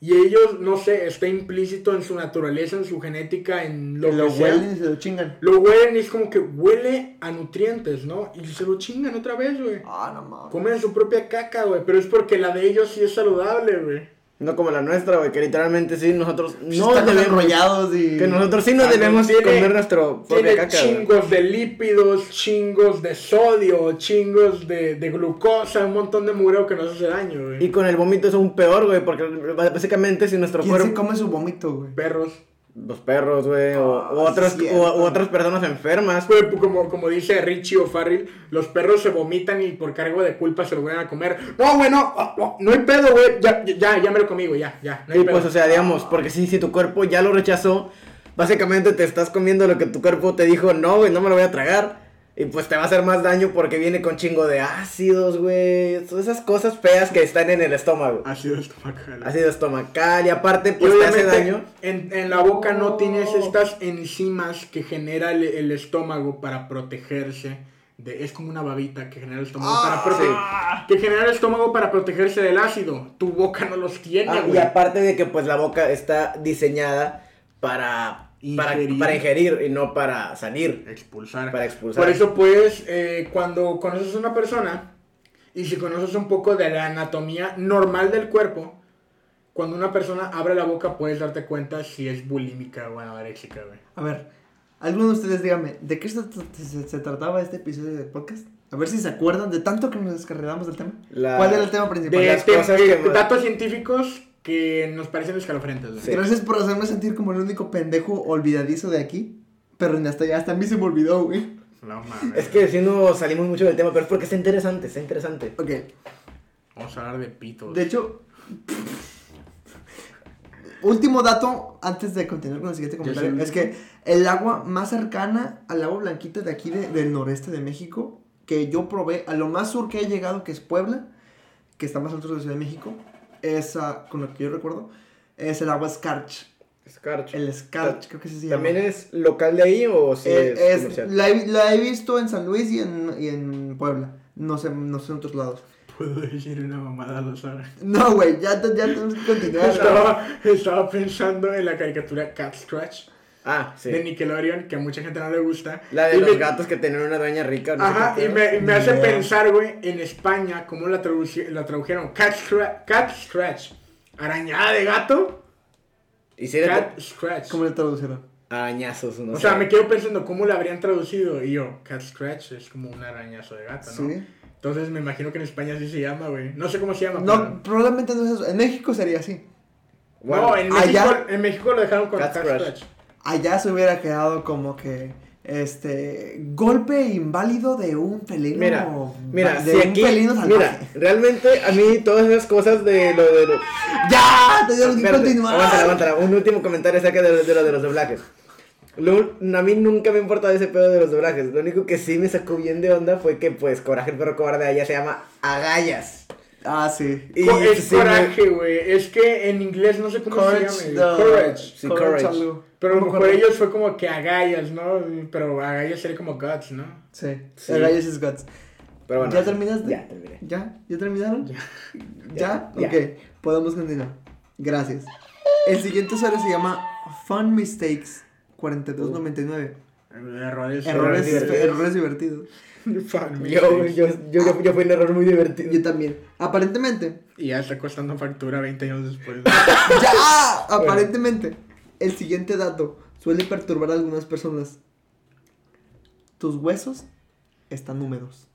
Y ellos, no sé, está implícito en su naturaleza, en su genética, en lo, Lo que sea. huelen y se lo chingan. Lo huelen y es como que huele a nutrientes, ¿no? Y se lo chingan otra vez, güey. Ah, no mames. Comen su propia caca, güey. Pero es porque la de ellos sí es saludable, güey. No como la nuestra, güey, que literalmente sí, nosotros no debemos... enrollados y. Que nosotros sí no Ah, debemos tiene- comer nuestro propia Tiene caca, chingos de lípidos, chingos de sodio, chingos de, de glucosa, un montón de mureo que nos hace daño, güey. Y con el vómito es aún peor, güey, porque básicamente si nuestro ¿Quién se cuerpo... come su vómito, güey? Perros. Los perros, güey, o, Ah, o otros, sí, cierto. o, o otras personas enfermas. Güey, pues, como, como dice Richie o Farrell, los perros se vomitan y por cargo de culpa se lo van a comer. No, güey, no, no, no, no hay pedo, güey. Ya, ya, ya me lo comí, güey, ya, ya. No hay Y pedo. pues, o sea, digamos, porque si, si tu cuerpo ya lo rechazó, básicamente te estás comiendo lo que tu cuerpo te dijo, no, güey, no me lo voy a tragar. Y pues te va a hacer más daño porque viene con chingo de ácidos, güey. Todas esas cosas feas que están en el estómago. Ácido estomacal. Ácido estomacal y aparte, Y pues te hace daño. En, en la boca no tienes estas enzimas que genera el, el estómago para protegerse. De, es como una babita que genera el estómago Ah, para prote- que genera el estómago para protegerse del ácido. Tu boca no los tiene, Ah, güey. y aparte de que pues la boca está diseñada para Para, ingerir, para ingerir y no para salir. expulsar. Para expulsar. Por eso, pues, eh, cuando conoces a una persona y si conoces un poco de la anatomía normal del cuerpo, cuando una persona abre la boca puedes darte cuenta si es bulímica o anoréxica, güey. A ver, alguno de ustedes dígame, ¿de qué se, se- se trataba este episodio de podcast? A ver si se acuerdan de tanto que nos descarrilamos del tema. La- ¿Cuál era el tema principal? De, las cosas de que datos científicos que nos parecen escalofriantes. Sí. Gracias por hacerme sentir como el único pendejo olvidadizo de aquí. Pero hasta ya, hasta a mí se me olvidó, güey. No mames. Es que si no salimos mucho del tema, pero es porque está interesante, está interesante. Ok, Vamos a hablar de pitos. de hecho... Último dato antes de continuar con el siguiente comentario. Es que el agua más cercana al agua blanquita de aquí de- del noreste de México, que yo probé, a lo más sur que he llegado, que es Puebla, que está más alto de la Ciudad de México, es, ah, con lo que yo recuerdo, es el agua Scarch. Scarch. El Scarch, creo que se llama. ¿También es local de ahí o si Eh, es, es- comercial? la, he, la he visto en San Luis y en, y en Puebla. No sé, no sé en otros lados. Puedo decir una mamada, lo sabes. No, güey, ya, te- ya tenemos que continuar. Estaba, estaba pensando en la caricatura Cat Scratch Ah, sí. de Nickelodeon, que a mucha gente no le gusta. La de Y los me- gatos que tienen una dueña rica. no Ajá, y me, y me hace pensar, güey, en España, cómo la, traduci- la tradujeron. Cat, Cat Scratch. Arañada de gato. Y si de Cat Scratch. ¿Cómo le traducieron? arañazos, no O sé. sea, me quedo pensando cómo la habrían traducido. Y yo, Cat Scratch es como un arañazo de gato, ¿no? Sí. Entonces me imagino que en España así se llama, güey. No sé cómo se llama. No, probablemente no es eso. En México sería así. pero- Bueno, no, en allá- México, en México lo dejaron con Cat Cat, Scratch. Scratch. Allá se hubiera quedado como que. Este. Golpe inválido de un felino. Mira, mira, de si un aquí, felino salvaje. mira, realmente a mí todas esas cosas de lo de lo... ¡Ya! Tenemos que Espérate, continuar. Aguántala, aguántala, un último comentario acerca de, de lo de los doblajes. Lo- a mí nunca me ha importado ese pedo de los doblajes. Lo único que sí me sacó bien de onda fue que, pues, Coraje el perro cobarde allá se llama Agallas. Ah, sí. Y Co- es sí me- coraje, güey. Es que en inglés no sé cómo Courage, se the- llama. Courage. Sí, courage. algo. Pero No me acuerdo. ellos fue como que agallas, ¿no? Pero agallas sería como guts, ¿no? Sí. Sí. El Gallos is Guts. Pero bueno. ¿Ya terminaste? Ya terminé. ¿Ya? ¿Ya terminaron? Ya. ¿Ya? Ya. Ok, podemos continuar. Gracias. El siguiente usuario se llama Fun Mistakes 4299. Errores. Errores, divertidos. errores divertidos. Yo, yo, yo, yo, yo fui un error muy divertido. Yo también. Aparentemente, Y ya está costando factura 20 años después. ¡Ya! Aparentemente, el siguiente dato suele perturbar a algunas personas. Tus huesos están húmedos.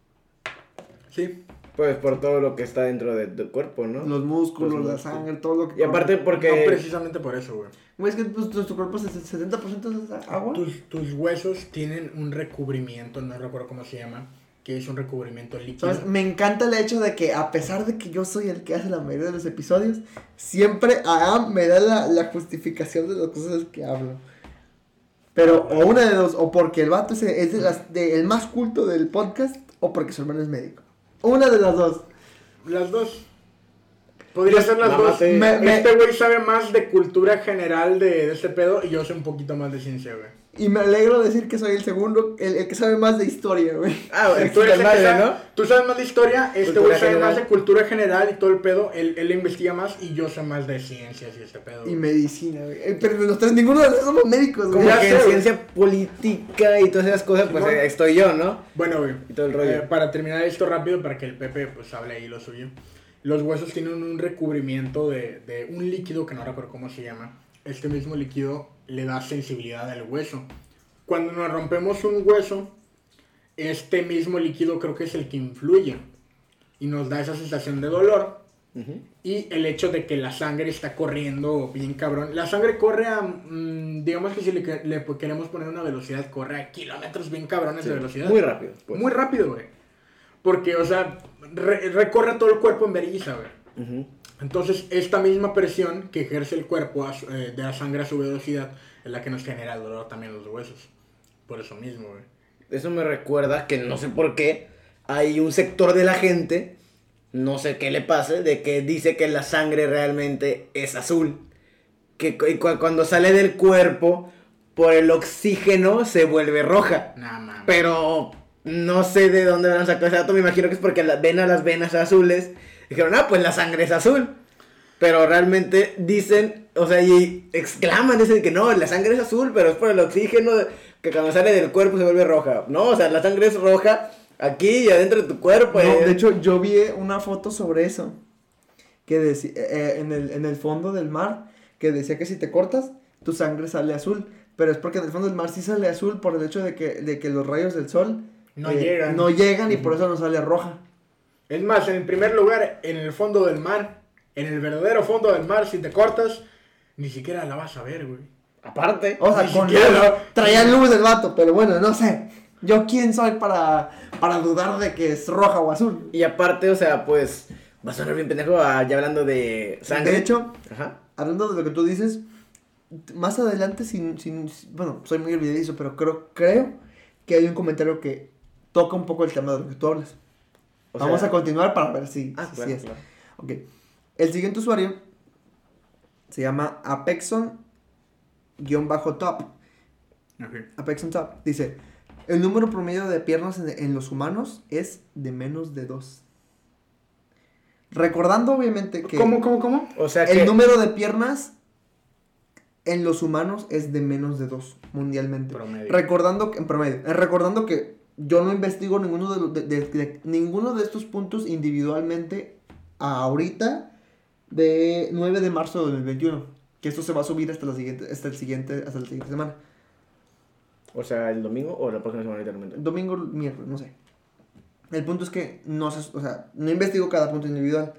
sí. Pues por todo lo que está dentro de tu cuerpo, ¿no? Los músculos, Los la sangre, todo lo que. Y aparte No porque... precisamente por eso, güey. Güey, es que pues, nuestro cuerpo es el 70% es agua. Tus, tus huesos tienen un recubrimiento, no recuerdo cómo se llama, que es un recubrimiento líquido. ¿Sabes? Me encanta el hecho de que, a pesar de que yo soy el que hace la mayoría de los episodios, siempre Aam me da la, la justificación de las cosas que hablo. Pero, o una de dos, o porque el vato es, es de las, de- el más culto del podcast, o porque su hermano es médico. Una de las dos. Las dos. Podría ser las dos. Mámate. Me- me- Este güey sabe más de cultura general de, de este pedo y yo sé un poquito más de ciencia, güey. Y me alegro decir que soy el segundo, el, el que sabe más de historia, güey. Ah, bueno, Tú, eres el que madre, sabe- ¿no? tú sabes más de historia, este güey sabe general. más de cultura general y todo el pedo. Él, él investiga más y yo sé más de ciencias y este pedo. Y güey. medicina, güey. Eh, Pero los tres, ninguno de los tres somos médicos, güey. Como que sé, en güey. ciencia política y todas esas cosas, pues eh, estoy yo, ¿no? Bueno, güey. Y todo el rollo. eh, para terminar esto rápido, para que el Pepe pues hable ahí lo suyo. Los huesos tienen un recubrimiento de, de un líquido que no recuerdo cómo se llama. Este mismo líquido le da sensibilidad al hueso. Cuando nos rompemos un hueso, este mismo líquido creo que es el que influye y nos da esa sensación de dolor. Y el hecho de que la sangre está corriendo bien cabrón. La sangre corre a, mm, digamos que si le, que- le queremos poner una velocidad, corre a kilómetros bien cabrones de velocidad. Muy rápido. pues. Muy rápido, güey. Porque, o sea, re- recorre todo el cuerpo en vergüenza, güey. Ujú. Entonces, esta misma presión que ejerce el cuerpo a eh, de la sangre a su velocidad es la que nos genera el dolor también en los huesos. Por eso mismo, güey. Eso me recuerda que no sé por qué hay un sector de la gente, no sé qué le pase, de que dice que la sangre realmente es azul. Que cu- cuando sale del cuerpo, por el oxígeno se vuelve roja. Nada más. Pero no sé de dónde van a sacar ese dato. Me imagino que es porque ven a las venas azules. Dijeron, ah, pues la sangre es azul. Pero realmente dicen, o sea, y exclaman, dicen que no, la sangre es azul, pero es por el oxígeno que cuando sale del cuerpo se vuelve roja. No, o sea, la sangre es roja aquí y adentro de tu cuerpo. No, eh. de hecho, yo vi una foto sobre eso. Que decía, eh, en, el, en el fondo del mar, que decía que si te cortas, tu sangre sale azul. Pero es porque en el fondo del mar sí sale azul por el hecho de que, de que los rayos del sol No eh, llegan. no llegan y por eso no sale roja. Es más, en el primer lugar, en el fondo del mar, en el verdadero fondo del mar, si te cortas, ni siquiera la vas a ver, güey. Aparte. O sea, Ni con siquiera lo- Traía luz el vato, pero bueno, no sé. Yo quién soy para, para dudar de que es roja o azul. Y aparte, o sea, pues, va a sonar bien pendejo ah, ya hablando de sangre. De hecho, Ajá. hablando de lo que tú dices, más adelante, sin, sin, bueno, soy muy olvidadizo, pero creo, creo que hay un comentario que toca un poco el tema de lo que tú hablas. O Vamos sea- a continuar para ver si, Ah, si- si claro, es. claro. Ok. El siguiente usuario se llama Apexon-top. Apexon Top dice: El número promedio de piernas en, en los humanos es de menos de dos. Recordando, obviamente, que ¿Cómo, cómo, cómo? O sea el que. número de piernas en los humanos es de menos de dos mundialmente. Promedio. Recordando que, en promedio, eh, recordando que yo no investigo ninguno de, los- de- de- de- ninguno de estos puntos individualmente ahorita de 9 de marzo de 2021. Que esto se va a subir hasta la siguiente, hasta el siguiente, hasta la siguiente semana. O sea, el domingo o la próxima semana literalmente. Domingo, miércoles, no sé. El punto es que no se, o sea, no investigo cada punto individual.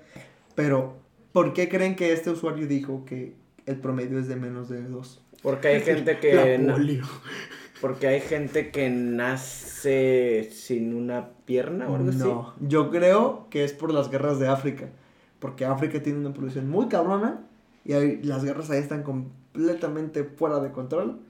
Pero, ¿por qué creen que este usuario dijo que el promedio es de menos de 2? Porque hay gente La que. na- polio. Porque hay gente que nace sin una pierna o algo así. No, yo creo que es por las guerras de África. Porque África tiene una población muy cabrona y ahí, las guerras ahí están completamente fuera de control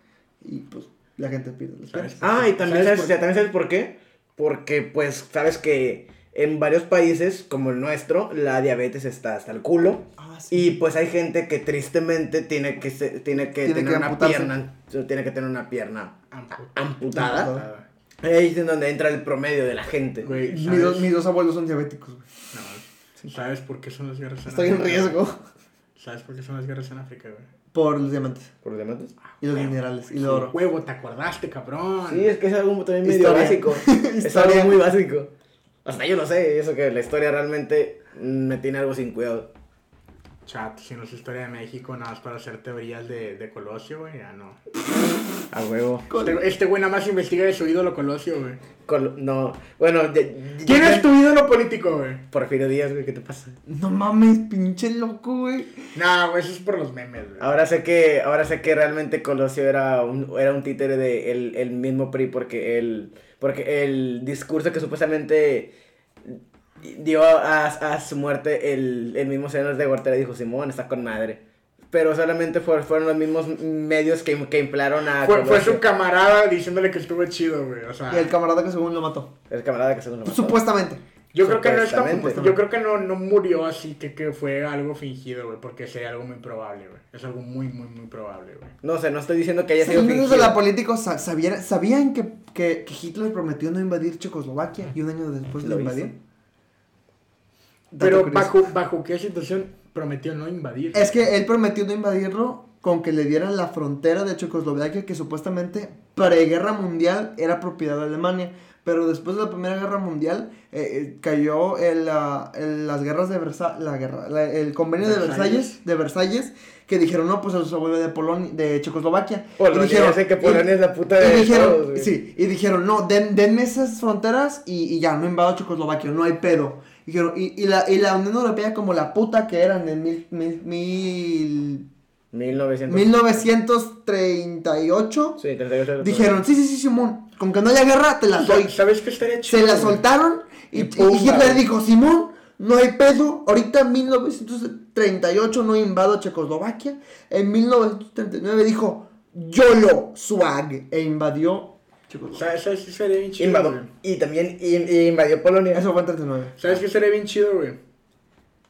y pues la gente pierde las piernas. Ah, y también ¿Sabes también sabes por qué. Porque, pues, sabes que en varios países, como el nuestro, la diabetes está hasta el culo. Ah, Y pues hay gente que tristemente tiene que, se- tiene que Tiene tener que una amputarse. pierna. Tiene que tener una pierna Amputada. amputada. Ahí es en donde entra el promedio de la gente. Güey, mis, dos, mis dos abuelos son diabéticos, güey. No, ¿Sabes por qué son las guerras en Estoy en África? riesgo ¿Sabes por qué son las guerras en África, güey? por los diamantes ¿Por los diamantes? y los Huevo. minerales y el oro. Huevo, ¿te acordaste, cabrón? Sí, es que es algo también medio Historia. básico. es algo muy básico. Hasta yo lo sé, eso que la historia realmente me tiene algo sin cuidado. Chat, si no es historia de México, nada más para hacer teorías de, de Colosio, güey, ya no. A huevo. Este, este güey nada más investiga de su ídolo Colosio, güey. Col- no, bueno, ya- ya- ¿Quién es tu ídolo político, güey? Porfirio Díaz, güey, ¿qué te pasa? No mames, pinche loco, güey. Nah, güey, eso es por los memes, güey. Ahora sé que, ahora sé que realmente Colosio era un, era un títere de el, el mismo PRI porque el, porque el discurso que supuestamente dio a, a su muerte el, el mismo senador de le dijo, Simón, está con madre. Pero solamente fue- fueron los mismos medios que, que a Fue, su camarada diciéndole que estuvo chido, güey. O sea, Y el camarada que según lo mató. El camarada que según lo mató. Supuestamente. yo creo que no está, Supuestamente. yo creo que no, no murió así, que, que fue algo fingido, güey, porque sería algo muy probable, güey. Es algo muy, muy, muy probable, güey. No sé, no estoy diciendo que haya sido fingido. de la política sa- sabían, sabían que, que, que Hitler prometió no invadir Checoslovaquia y un año después lo Lo invadió. Pero bajo, bajo qué situación prometió no invadir. Es que él prometió no invadirlo con que le dieran la frontera de Checoslovaquia que supuestamente preguerra mundial era propiedad de Alemania. Pero después de la Primera Guerra Mundial eh, eh, cayó el, el- las guerras de Versalles, la guerra, la- el convenio de Versalles. De Versalles, que dijeron, no, pues se vuelve de Polonia, de Checoslovaquia. Polonia, y dijeron, que y- Polonia es la puta y de dijeron, todos, güey. sí, y dijeron, no, den, denme esas fronteras y, y ya, no invado Checoslovaquia, no hay pedo. Dijeron, y, y, la, y la Unión Europea como la puta que eran en mil, mil, mil, 1900. 1938, Sí, 38. dijeron, sí, sí, sí, Simón, con que no haya guerra, te la doy. ¿Sabes qué estaría chido? Se la güey? soltaron y, Y y Hitler dijo, Simón, no hay pedo, ahorita en 1938 no invado Checoslovaquia, en 1939 dijo, YOLO, swag, e invadió Checoslovaquia. ¿Sabes, ¿Sabes qué estaría bien chido? Invadió. güey? Y también in- invadió Polonia. Eso fue en 39. ¿Sabes qué estaría bien chido, güey?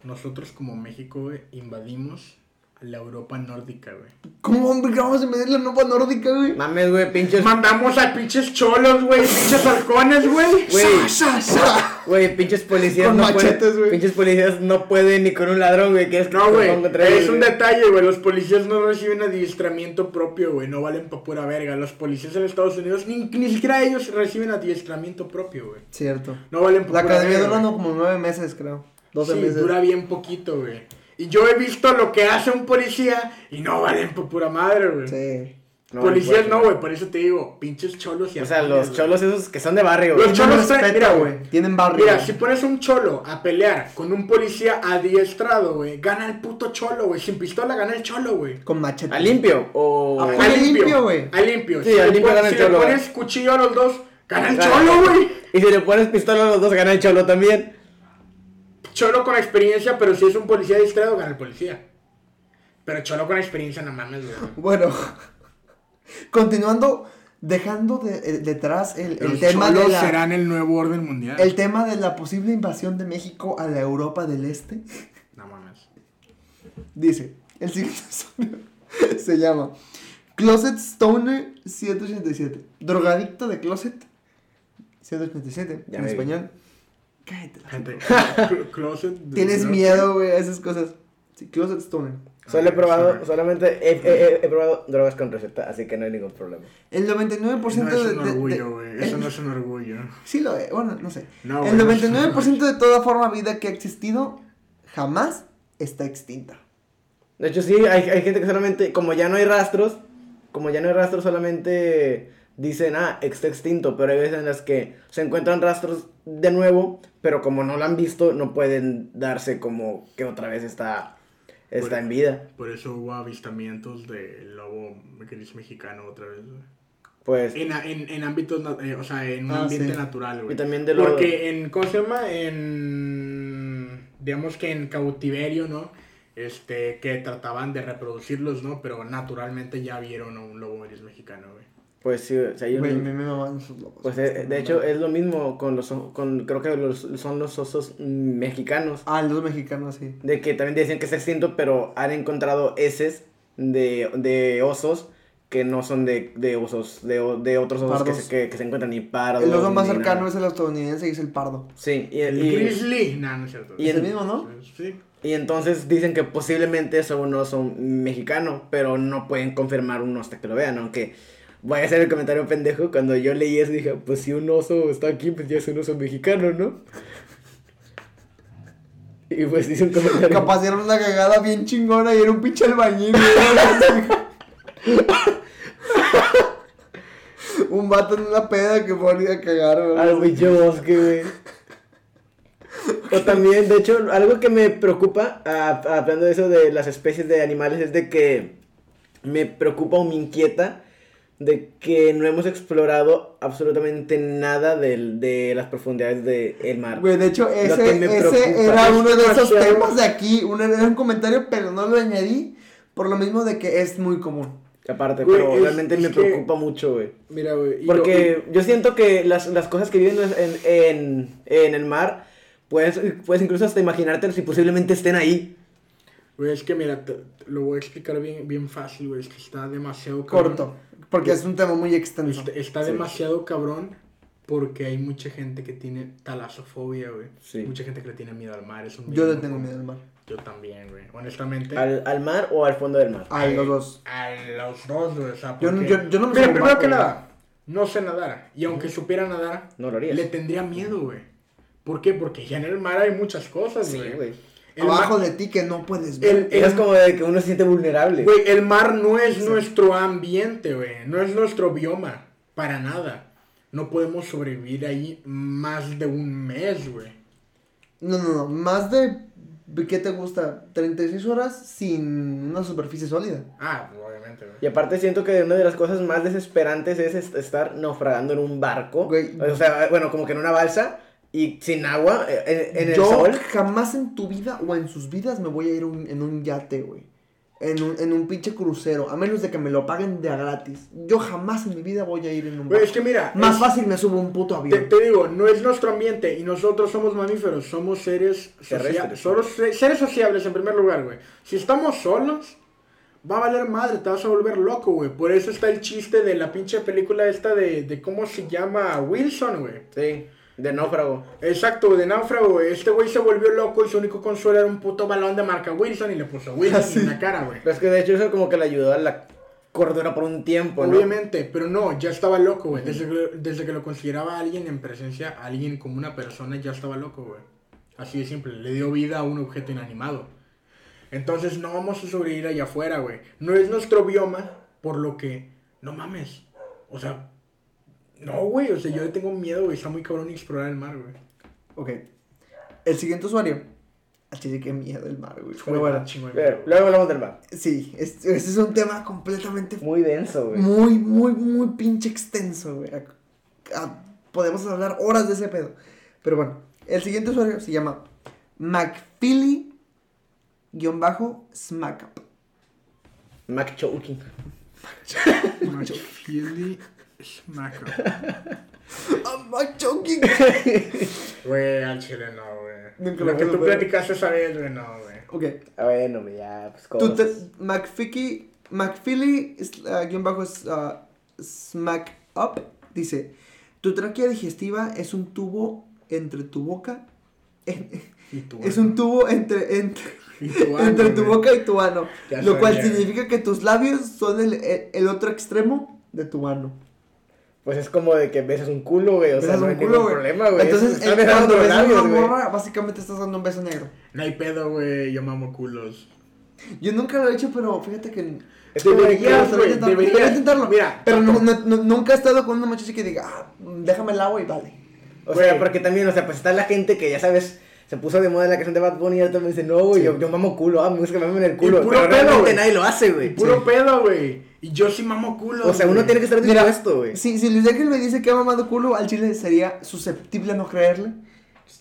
Nosotros como México, güey, invadimos la Europa nórdica, güey. ¿Cómo, hombre, que vamos a invadir la Europa nórdica, güey? Mames, güey, pinches. Mandamos a pinches cholos, güey, pinches halcones, güey. Güey. Sa, sa, sa. Güey, pinches policías Con no machetes, pueden. güey. Pinches policías no pueden ni con un ladrón, güey. ¿Quieres que No, te güey, es un detalle, güey. Los policías no reciben adiestramiento propio, güey. No valen pa' pura verga. Los policías en Estados Unidos, ni, ni siquiera ellos reciben adiestramiento propio, güey. Cierto. No valen pa' La pura academia verga, dura güey. no, como nueve meses, creo. 12 sí, meses. dura bien poquito, güey. Y yo he visto lo que hace un policía y no valen por pura madre, güey. Sí. No, Policías no, güey. Por eso te digo, pinches cholos y O sea, los cholos esos que son de barrio, güey. Los Tienen cholos traen- mira, güey. Tienen barrio. Mira, si pones un cholo a pelear con un policía adiestrado, güey, gana el puto cholo, güey. Sin pistola gana el cholo, güey. Con machete. ¿A limpio? O. A limpio, güey. A limpio. Sí, si a le limpio gana el si cholo, le güey. pones cuchillo a los dos, gana el Gana. cholo, güey. Y si le pones pistola a los dos, gana el cholo también. Cholo con experiencia, pero si es un policía adiestrado, gana el policía. Pero cholo con experiencia, no mames, güey. Bueno, continuando, dejando de- eh, detrás el, el Los tema de la, serán el nuevo orden mundial. el tema de la posible invasión de México a la Europa del Este. No mames. Dice, el siguiente usuario se llama Closet Stoner 187. Drogadicto de Closet 187 Ya en español. Cállate. la Gente, gente. cl- closet. Tienes miedo, güey, a esas cosas. Sí, Closet Stoner. Solo he probado, solamente he, he- he- he probado drogas con receta, así que no hay ningún problema. El 99% No es de, un orgullo, güey. Eso el- no es un orgullo. Sí lo es, bueno, no sé. No, el güey, no es- 99% de toda forma de vida que ha existido jamás está extinta. De hecho, sí, hay, hay gente que solamente, como ya no hay rastros, como ya no hay rastros, solamente dicen, ah, está extinto, pero hay veces en las que se encuentran rastros de nuevo, pero como no lo han visto, no pueden darse como que otra vez está, está en vida. Por eso hubo avistamientos del lobo gris mexicano otra vez, güey. Pues, En, en, en ámbitos, eh, o sea, en un Ah, ambiente sí. natural, güey. Y también de lo- Porque en, ¿cómo se llama? En, digamos que en cautiverio, ¿no? Este, que trataban de reproducirlos, ¿no? Pero naturalmente ya vieron a un lobo gris mexicano, güey. Pues sí, o sea, un- Güey, me, me maman esos lobos. pues eh, de hecho es lo mismo con los, con, creo que los, son los osos mexicanos. Ah, los mexicanos, sí. De que también decían que está extinto, pero han encontrado heces de, de osos que no son de, de osos, de, de otros osos que se, que, que se encuentran ni pardos. El oso más cercano nada. es el estadounidense y es el pardo. Sí, y, El y- grizzly. Nah, no es cierto. Y es el mismo, ¿no? Sí. y entonces dicen que posiblemente es un oso mexicano, pero no pueden confirmar uno hasta que lo vean, aunque voy a hacer el comentario pendejo, cuando yo leí eso dije, pues si un oso está aquí, pues ya es un oso mexicano, ¿no? Y pues dice un comentario. Capaz era una cagada bien chingona y era un pinche albañil. güey. un vato en una peda que fue a cagar, güey. Al pinche bosque, güey. O también, de hecho, algo que me preocupa, ah, hablando de eso de las especies de animales, es de que me preocupa o me inquieta de que no hemos explorado absolutamente nada del- de las profundidades del mar. Güey, de hecho, Lo ese, ese era uno de esos temas de aquí. Un, era un comentario, pero no lo añadí. Por lo mismo de que es muy común. Aparte, Güey, pero es- realmente es me que- preocupa mucho, güey. Mira, güey. y Porque yo siento que las, las cosas que viven en, en, en el mar, puedes, puedes incluso hasta imaginarte si posiblemente estén ahí. Güey, es que mira, te- lo voy a explicar bien, bien fácil, güey. Es que está demasiado cabrón. Porque es un tema muy extenso. Está, está Sí. demasiado cabrón porque hay mucha gente que tiene talasofobia, güey. Sí. Mucha gente que le tiene miedo al mar. Es un Yo le tengo miedo al mar. Yo también, güey. Honestamente. ¿Al, ¿Al mar o al fondo del mar? A los dos. A los dos, güey. O sea, Yo porque- yo- yo no me Mira, sé primero nadar, que güey. nada, no sé nadar. Y aunque supiera nadar, No lo harías. le tendría miedo, güey. ¿Por qué? Porque ya en el mar hay muchas cosas, Sí, güey. El Abajo mar- de ti que no puedes ver. el- Es como de que uno se siente vulnerable. Güey, el mar no es nuestro ambiente, güey. No es nuestro bioma. Para nada. No podemos sobrevivir ahí más de un mes, güey. No, no, no. Más de. ¿Qué te gusta? 36 horas sin una superficie sólida. Ah, obviamente, güey. Y aparte siento que una de las cosas más desesperantes es est- estar naufragando en un barco. Güey. O sea, bueno, como que en una balsa y sin agua, eh, en, en el Yo sol. jamás en tu vida o en sus vidas me voy a ir un- en un yate, güey. En un, en un pinche crucero. A menos de que me lo paguen de a gratis. Yo jamás en mi vida voy a ir en un Güey, es que mira. Más es- fácil me subo a un puto Te, avión. te digo, no es nuestro ambiente y nosotros somos mamíferos, somos seres Terrestres. sociables. Se- seres sociables en primer lugar, güey. Si estamos solos, va a valer madre, te vas a volver loco, güey. Por eso está el chiste de la pinche película esta de, de cómo se llama Wilson, güey. Sí, de náufrago. Exacto, de náufrago. Este güey se volvió loco y su único consuelo era un puto balón de marca Wilson y le puso Wilson Así. en la cara, güey. Pero es que de hecho eso como que le ayudó a la cordura por un tiempo, ¿no? Obviamente, pero no, ya estaba loco, güey. Desde, que- desde que lo consideraba alguien en presencia, alguien como una persona, ya estaba loco, güey. Así de simple, le dio vida a un objeto inanimado. Entonces no vamos a sobrevivir allá afuera, güey. No es nuestro bioma, por lo que, no mames. O sea, no, güey, o sea, yo le tengo miedo, güey. Está muy cabrón explorar el mar, güey. Ok. El siguiente usuario. Al chile, qué miedo el mar, güey. Pero bueno, Pero, luego hablamos del mar. sí, este, este es un tema completamente Muy denso, güey. muy, muy, muy pinche extenso, güey. A- a- podemos hablar horas de ese pedo. Pero bueno, el siguiente usuario se llama McFeely-SmackUp. Mac choking. Philly Smacker. ¡Ah, McChoking! Güey, al chile no, güey. Nunca Lo lo que tú ver. platicaste esa vez, güey, no, güey. ok. Ah, bueno, ya, pues cosas. McFicky, McFeely, es- ah, guion bajo, es, ah, Smack Up, dice, tu tráquea digestiva es un tubo entre tu boca, en- Y tú, es un tubo entre, entre, tu ano, entre tu boca y tu ano, Ya lo cual significa que tus labios son el, el, el otro extremo de tu ano. Pues es como de que besas un culo, güey. O sea, no un hay culo, ningún problema, güey. Entonces, besando cuando besas a labios, una güey. morra, básicamente estás dando un beso negro. No hay pedo, güey, yo mamo culos. Yo nunca lo he hecho, pero fíjate que... Es que- Deberías, me gustaría güey, intentarlo, deberías. debería intentarlo. Mira, pero no, no- no- nunca he estado con una muchacha que diga, ah, déjame el agua y vale. O sea, porque también, o sea, pues está la gente que ya sabes, se puso de moda la canción de Bad Bunny y ahora también dice, no, güey, Sí. yo, yo mamo culo, ah, me gusta que me mamen el culo. Y puro pero pedo, realmente güey. nadie lo hace, güey. Puro pedo, güey. Y yo sí mamo culos. O sea, uno güey. tiene que estar Mira, dispuesto, güey. Si, si Luis Ángel me dice que ha mamado culo, al chile sería susceptible a no creerle.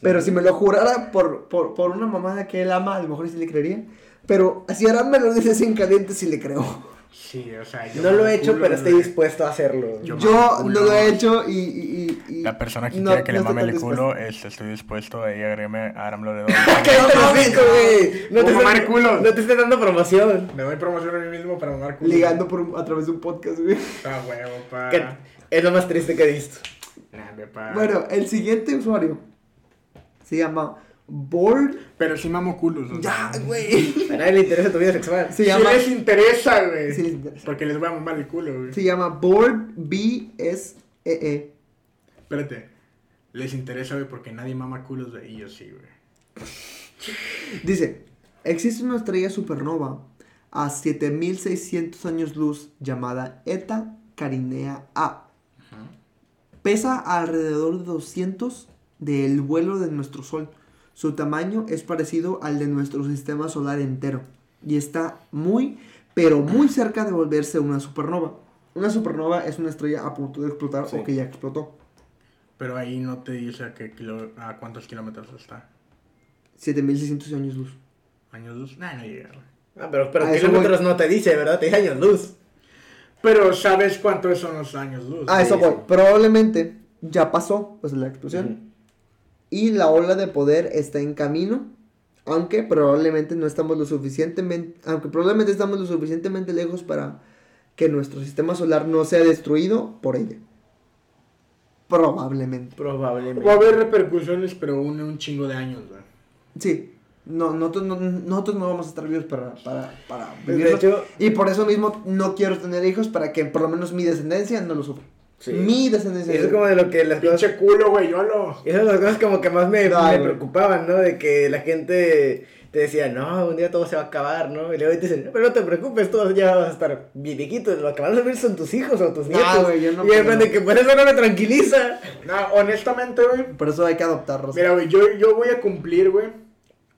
Pero si me lo jurara por, por, por una mamada que él ama, a lo mejor sí le creería. Pero si ahora me lo dice sin caliente, sí le creo. Sí, o sea, yo No lo he hecho, pero estoy dispuesto a hacerlo. Yo no lo he hecho y. y, y- La persona que no- quiere que le no mame el culo, dispuesto. este, estoy dispuesto a ir a agregarme a Aram. ¡Cállate los hocico, güey! No te mamar estoy- culos. No te estoy dando promoción. Me doy promoción a mí mismo para mamar culos. Ligando por un- a través de un podcast, güey. Ah, huevo, pa. Que es lo más triste que he visto. Nah, pa. Bueno, el siguiente usuario se llama Board. Pero sí mamo culos. o Ya, güey. A nadie le interesa tu vida sexual. Se Sí les interesa, güey. Sí les interesa. Porque les voy a mamar el culo, güey. se llama Board B-S-E-E. Espérate. Les interesa, güey, porque nadie mama culos, güey. Y yo sí, güey. Dice, existe una estrella supernova a 7600 años luz llamada Eta Carinea A. Pesa alrededor de 200 del vuelo de nuestro Sol. Su tamaño es parecido al de nuestro sistema solar entero y está muy, pero muy cerca de volverse una supernova. Una supernova es una estrella a punto de explotar Sí. o que ya explotó. Pero ahí no te dice a, qué kilo, a cuántos kilómetros está. 7600 años luz. ¿Años luz? Nah, no llega. Ah, pero, pero kilómetros no te dice, ¿verdad? Te dice años luz. Pero ¿sabes cuántos son los años luz? A eso voy. Probablemente ya pasó pues la explosión. Y la ola de poder está en camino. Aunque probablemente no estamos lo suficientemente. Aunque probablemente estamos lo suficientemente lejos para que nuestro sistema solar no sea destruido por ella. Probablemente. Probablemente. Va a haber repercusiones, pero un, un chingo de años, güey. Sí. No, nosotros, no, nosotros no vamos a estar vivos para, para, para De vivirlo. hecho- y por eso mismo no quiero tener hijos para que por lo menos mi descendencia no lo sufra. Sí. Mi descendencia. Eso es como de lo que las cosas... Pinche culo, güey, yo lo. Esas son las cosas como que más me, preocupaban, ¿no? De que la gente te decía, no, un día todo se va a acabar, ¿no? Y luego te dicen, pero no te preocupes, todos ya vas a estar bien viejitos, lo que van a servir son tus hijos o tus No, nietos. güey, yo no y en de que por eso no me tranquiliza. No, honestamente, güey. Por eso hay que adoptarlos. Mira, güey, yo, yo voy a cumplir, güey,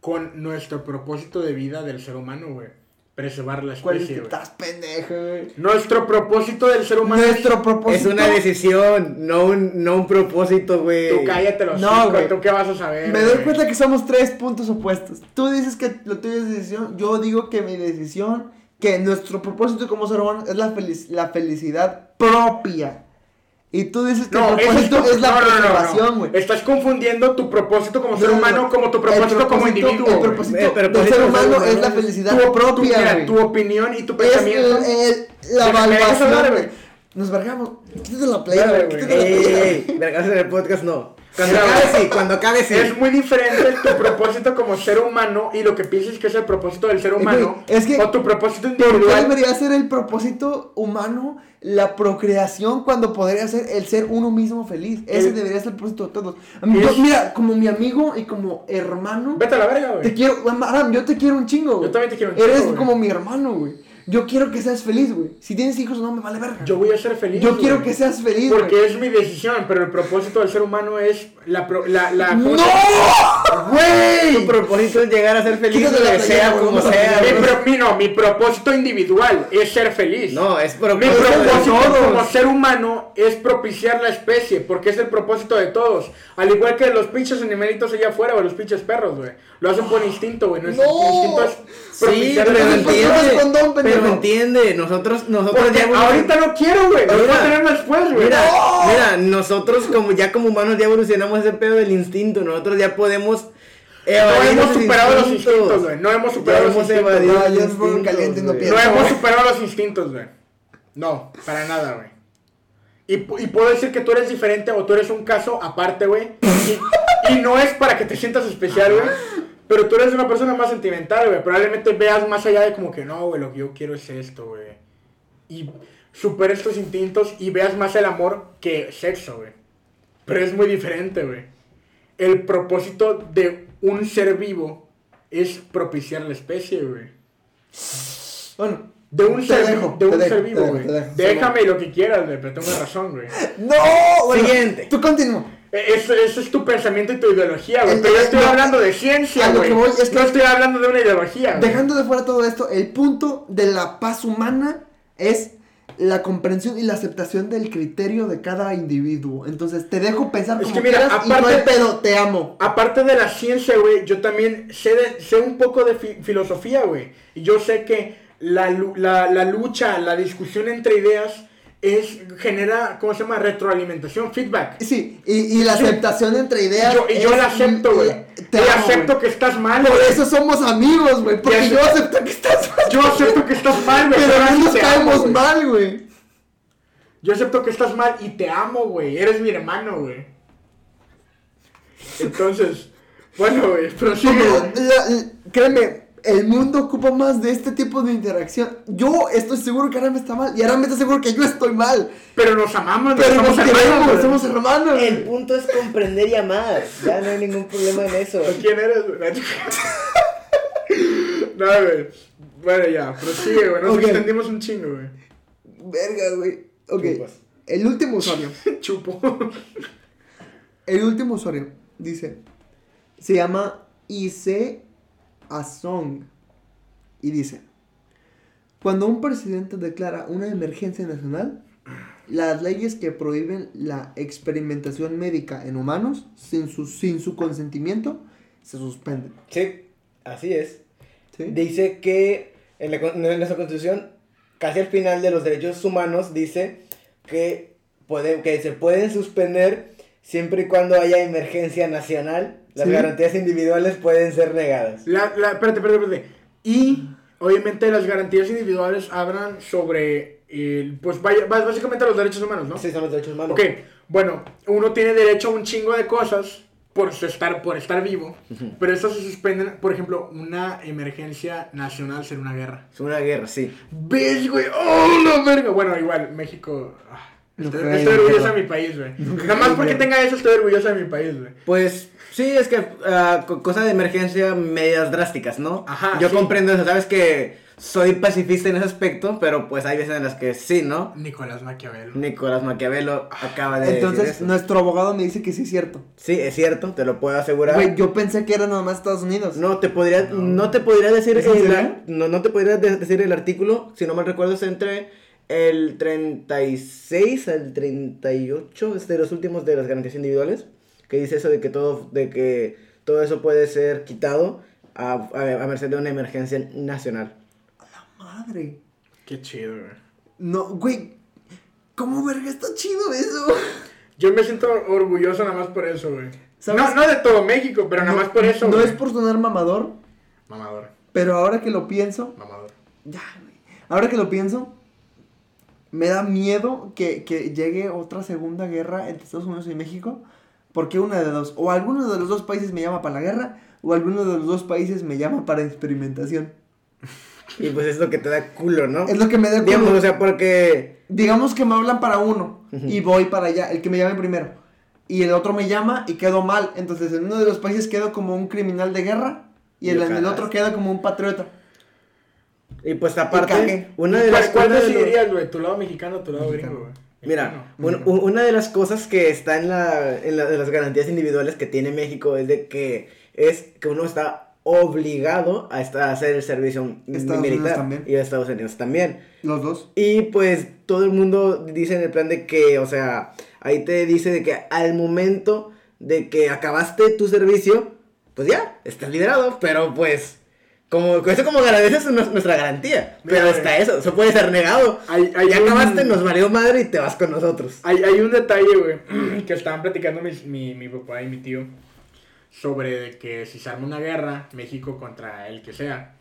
con nuestro propósito de vida del ser humano, güey. Preservar la ¿Cuál es especie, que güey. estás pendejo, güey? Nuestro propósito del ser humano Nuestro es... propósito. Es una decisión, no un, no un propósito, güey. Tú cállate los No, güey. ¿Tú qué vas a saber, Me doy güey? cuenta que somos tres puntos opuestos. Tú dices que lo tuyo es decisión. Yo digo que mi decisión, que nuestro propósito como ser humano es la, felic- la felicidad propia. Y tú dices que No, el propósito tu- es la no, no, no, no. preservación, güey. Estás confundiendo tu propósito como ser No, no, humano no. como tu El propósito como propósito- individuo. El propósito El propósito del ser humano ser es la es felicidad Tu, tu- propia, mira, güey. tu opinión y tu Es pensamiento. el- el- la ¿Me- me dejas hablar, evaluación. Nos vergamos. Quítate la play, Dale, güey. Quítate la Ey, play. ey, ey, vergas en el podcast no. Cuando acabe sí, cuando acabe sí. Es muy diferente tu propósito como ser humano y lo que piensas que es el propósito del ser humano. güey, es que- o tu propósito ¿Por qué individual. debería ser el propósito humano la procreación cuando podría ser el ser uno mismo feliz? Ese El- debería ser el propósito de todos. Yo- Es- mira, como mi amigo y como hermano, Vete a la verga, te güey. quiero, Aram, yo te quiero un chingo, güey. Yo también te quiero un Eres chingo, güey. como mi hermano, güey. Yo quiero que seas feliz, güey. Si tienes hijos no, me vale verga. Yo voy a ser feliz. Yo güey. quiero que seas feliz, güey. Porque es mi decisión, pero el propósito del ser humano es la. pro- la, la ¿cómo ¡No! se- Tu ¡Güey! propósito es llegar a ser feliz Quítate sea güey, como a sea. Mi, güey. pro- mi- no, mi propósito individual es ser feliz. No, es Mi propósito. propósito todos. como ser humano es propiciar la especie, porque es el propósito de todos. Al igual que los pinches animalitos allá afuera, o los pinches perros, güey. Lo hacen por instinto, güey. No. instinto es Sí, pero entiende. condón. Pero entiende, nosotros, nosotros Porque ya ahorita no quiero, güey. Lo voy a tener después, güey. Mira, ¡No! mira, nosotros como ya como humanos ya evolucionamos ese pedo del instinto, nosotros ya podemos No evadir hemos superado los instintos, güey. No hemos superado los instintos. es no güey. pienso. No hemos superado los instintos, güey. No, para nada, güey. Y, pu- y puedo decir que tú eres diferente o tú eres un caso aparte, güey. Y, y no es para que te sientas especial, güey. Pero tú eres una persona más sentimental, güey. Probablemente veas más allá de como que no, güey, lo que yo quiero es esto, güey. Y superes tus instintos y veas más el amor que sexo, güey. Pero es muy diferente, güey. El propósito de un ser vivo es propiciar la especie, güey. Bueno, De un ser, dejo, de un dejo, ser vivo, güey. Déjame lo que quieras, güey, pero tengo razón, güey. ¡No! Bueno, Siguiente. Tú continúa. Eso, eso es tu pensamiento y tu ideología, güey. Pero yo estoy no, hablando de ciencia, güey. es que- No estoy hablando de una ideología. Dejando de fuera todo esto, el punto de la paz humana es la comprensión y la aceptación del criterio de cada individuo. Entonces, te dejo pensar Es como que mira, quieras y no aparte- hay pedo, te amo. Aparte de la ciencia, güey, yo también sé, de- sé un poco de fi- filosofía, güey. Y yo sé que la, la, la lucha, la discusión entre ideas es genera, ¿cómo se llama? Retroalimentación, feedback. Sí, y, y la aceptación entre ideas. yo, y yo la acepto, güey. Te Y amo, acepto que estás mal, Por eso somos amigos, güey. Porque yo acepto- que estás mal. Yo acepto que estás mal, güey. Pero aún no nos amo, caemos mal, güey. Yo acepto que estás mal y te amo, güey. Eres mi hermano, güey. Entonces, bueno, güey, la- créeme, el mundo ocupa más de este tipo de interacción. Yo estoy seguro que Aram está mal y Aram está seguro que yo estoy mal. Pero nos amamos. Pero nos somos hermanos, queremos, güey. somos hermanos. El punto es comprender y amar. Ya no hay ningún problema en eso. ¿Quién eres, güey? No, güey. Bueno, ya, prosigue, güey. Nos Ok. extendimos un chingo, güey. Verga, güey. Ok. Chupas. El último usuario. Chupo. El último usuario dice. Se llama Ise Asong. Y dice. Cuando un presidente declara una emergencia nacional, las leyes que prohíben la experimentación médica en humanos sin su, sin su consentimiento se suspenden. Sí, así es. ¿Sí? Dice que en, la, en nuestra constitución, casi al final de los derechos humanos, dice que, puede, que se pueden suspender siempre y cuando haya emergencia nacional. Las Sí. garantías individuales pueden ser negadas. La, la, espérate, espérate, espérate. Y, obviamente, las garantías individuales hablan sobre, el, pues, vaya, bás- básicamente los derechos humanos, ¿no? Sí, son los derechos humanos. Ok, bueno, uno tiene derecho a un chingo de cosas por estar, por estar vivo, pero eso se suspenden, por ejemplo, una emergencia nacional ser una guerra. Es una guerra, sí. ¿Ves, güey? ¡Oh, la verga! Bueno, igual, México... ah, No estoy, estoy orgulloso de mi país, güey. Nada más porque tenga eso, estoy orgulloso de mi país, güey. Pues sí, es que ah, co- cosas de emergencia medias drásticas, ¿no? Ajá, Yo sí. comprendo eso, sabes que soy pacifista en ese aspecto, pero pues hay veces en las que sí, ¿no? Nicolás Maquiavelo. Nicolás Maquiavelo acaba de decir Entonces, eso. nuestro abogado me dice que sí es cierto. Sí, es cierto, te lo puedo asegurar. Güey, yo pensé que era nada más Estados Unidos. No te podría, no. te podría decir ¿Es en el, no, no te podría de- decir el artículo, si no mal recuerdo es entre el 36 al 38, es de los últimos de las garantías individuales, que dice eso de que todo, de que todo eso puede ser quitado a, a, a merced de una emergencia nacional. Madre. Qué chido, güey. No, güey. ¿Cómo verga está chido eso? Yo me siento orgulloso nada más por eso, güey. No, no de todo México, pero nada más por eso, No güey. es por sonar mamador, Mamador, pero ahora que lo pienso, mamador. ya, güey. Ahora que lo pienso, me da miedo que, que llegue otra segunda guerra entre Estados Unidos y México. Porque una de dos, o alguno de los dos países me llama para la guerra, o alguno de los dos países me llama para experimentación. Y pues es lo que te da culo, ¿no? Es lo que me da Digamos, culo. o sea, porque... Digamos que me hablan para uno y voy para allá, el que me llame primero. Y el otro me llama y quedo mal. Entonces en uno de los países quedo como un criminal de guerra y en Lo el, en el otro queda como un patriota. Y pues aparte, una de ¿Cuál, las cuál decidirías, güey? ¿Tu lado mexicano o tu lado Mexicano. gringo, güey? Mira, Mexicano. un- un- una de las cosas que está en, la, en la- de las garantías individuales que tiene México es de que es que uno está obligado a, esta- a hacer el servicio Estados Unidos militar también. y Estados Unidos también. Los dos. Y pues todo el mundo dice en el plan de que, o sea, ahí te dice de que al momento de que acabaste tu servicio, pues ya, estás liberado, pero pues, como, eso como agradeces es nuestra garantía. Mira, pero hasta eso, eso puede ser negado. Hay- hay ya un- acabaste, nos valió madre y te vas con nosotros. Hay, hay un detalle, güey, que estaban platicando mis- mi, mi papá y mi tío sobre que si se arma una guerra, México contra el que sea,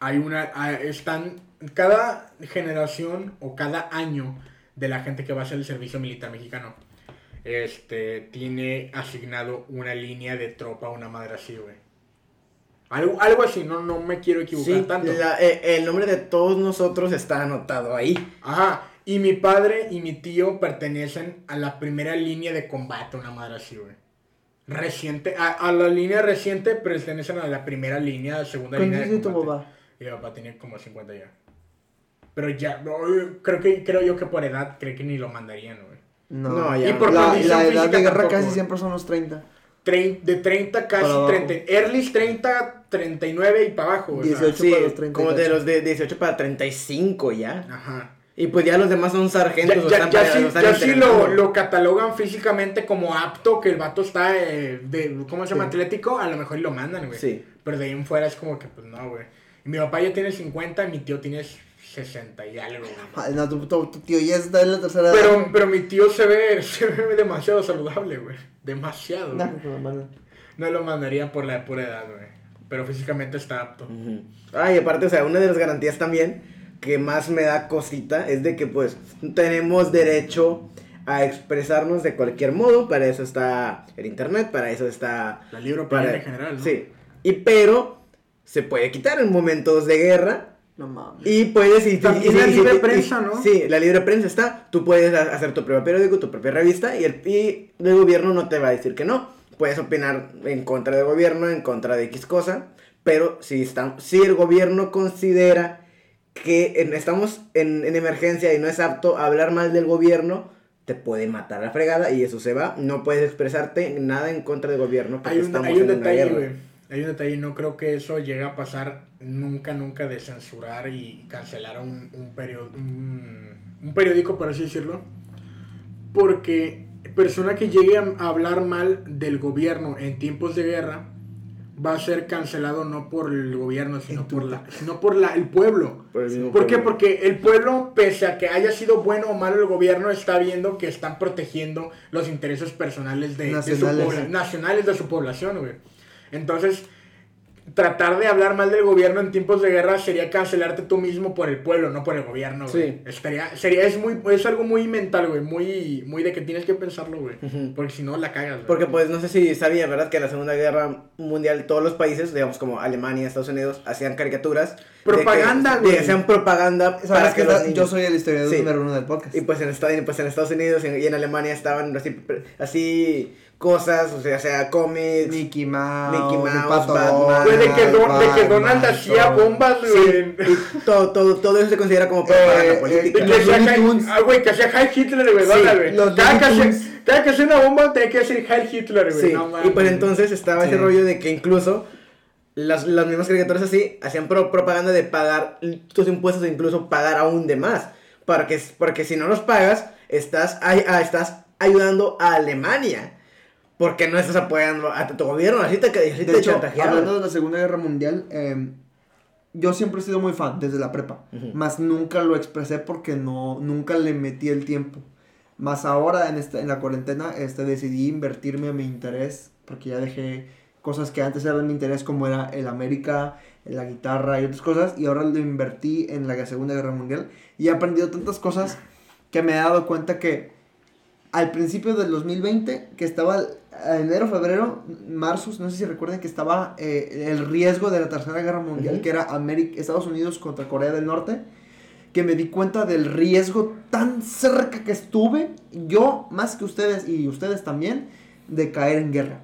hay una, están, cada generación o cada año de la gente que va a hacer el servicio militar mexicano, este, tiene asignado una línea de tropa, una madre así, güey. Algo, algo así, no, no me quiero equivocar Sí, tanto. la- eh, el nombre de todos nosotros está anotado ahí. Ajá, y mi padre y mi tío pertenecen a la primera línea de combate, una madre así, güey. Reciente, a, a la línea reciente pertenecen a la primera línea, segunda línea de ¿Cuántos dice tu combate. papá? Y mi papá tenía como 50 ya. Pero ya, no, creo que creo yo que por edad, creo que ni lo mandarían, güey. No, No, ya Y por la, la edad de guerra tampoco, casi güey. siempre son los 30. Trein- de 30 casi Para abajo. 30, early 30, 39 y para abajo, güey. o sea, 18. Sí, para los 30 y como de los de 18 para 35 ya. Ajá. Y pues ya los demás son Ya, sargentos. o ya, están ya para- sí, están ya sí lo, lo catalogan físicamente como apto, que el vato está de, de- ¿cómo se llama? Sí. Atlético, a lo mejor y lo mandan, güey. Sí. Pero de ahí en fuera es como que, pues no, güey. Y mi papá ya tiene 50 y mi tío tiene 60 y algo, güey. Ay, no, tu, tu- tu tío ya está en la tercera edad. Pero, pero mi tío se ve, se ve demasiado saludable, güey. Demasiado. No, güey. No lo mandaría por la pura edad, güey. Pero físicamente está apto. Ujú. Ay, aparte, o sea, una de las garantías también que más me da cosita es de que pues tenemos derecho a expresarnos de cualquier modo, para eso está el internet, para eso está... La libre Para, en general, ¿no? Sí, y pero se puede quitar en momentos de guerra No mames. y puedes... Y, También y- la y- libre y- prensa, y- ¿no? Sí, la libre prensa está, tú puedes ha- hacer tu propio periódico, tu propia revista y el, y el gobierno no te va a decir que no. Puedes opinar en contra del gobierno, en contra de X cosa, pero si, si el gobierno considera que en- estamos en, en emergencia y no es apto a hablar mal del gobierno, te puede matar la fregada y eso se va. No puedes expresarte nada en contra del gobierno porque Hay un, estamos hay un en una detalle, guerra. Hay un detalle, no creo que eso llegue a pasar nunca, nunca de censurar y cancelar un, un, perio- un, un periódico, por así decirlo. Porque persona que llegue a hablar mal del gobierno en tiempos de guerra va a ser cancelado no por el gobierno, sino por, la, sino por la, el pueblo. Por el mismo ¿Por qué? Porque el pueblo, pese a que haya sido bueno o malo el gobierno, está viendo que están protegiendo los intereses personales de, de su Nacionales. pobla- nacionales de su población, güey. Entonces, tratar de hablar mal del gobierno en tiempos de guerra sería cancelarte tú mismo por el pueblo, no por el gobierno, güey. Sí. Estaría, sería, es muy, es algo muy mental, güey, muy, muy de que tienes que pensarlo, güey. Porque si no, la cagas, güey. Porque pues no sé si sabía, ¿verdad? Que en la Segunda Guerra Mundial todos los países, digamos como Alemania, Estados Unidos, hacían caricaturas. de que- Propaganda, güey. que hacían propaganda ¿Sabes para que que los yo soy el historiador Sí. número uno del podcast? Y pues en, Estados, pues en Estados Unidos y en, y en Alemania estaban así, así cosas, o sea, sea cómics. Mickey Mouse, Mickey Mouse, Pato Batman. Güey, de que, Don- de que Batman, Donald hacía bombas, güey. todo, todo, todo eso se considera como propaganda Eh, política. Que hacía Tunes. Ah, güey, que hacía Heil Hitler, güey, Sí, Donald, güey. Cada, que hacía- Tunes. cada que hacía una bomba tenía que decir Heil Hitler, güey. Sí, no y pues entonces estaba ese rollo de que incluso las, las mismas caricaturas así hacían pro- propaganda de pagar tus impuestos e incluso pagar aún de más. Porque, porque si no los pagas, estás, ay- ah, estás ayudando a Alemania. Porque no estás apoyando a tu gobierno, así te, así De te hecho, hablando de la Segunda Guerra Mundial, eh, yo siempre he sido muy fan desde la prepa, Ujú. más nunca lo expresé porque no, nunca le metí el tiempo. Más ahora en, esta, en la cuarentena este, decidí invertirme a mi interés, porque ya dejé cosas que antes eran mi interés, como era el América, la guitarra y otras cosas, y ahora lo invertí en la Segunda Guerra Mundial. Y he aprendido tantas cosas que me he dado cuenta que al principio del 2020, que estaba a enero, febrero, marzo, no sé si recuerden que estaba eh, el riesgo de la Tercera Guerra Mundial, que era América, Estados Unidos contra Corea del Norte, que me di cuenta del riesgo tan cerca que estuve, yo más que ustedes y ustedes también, de caer en guerra.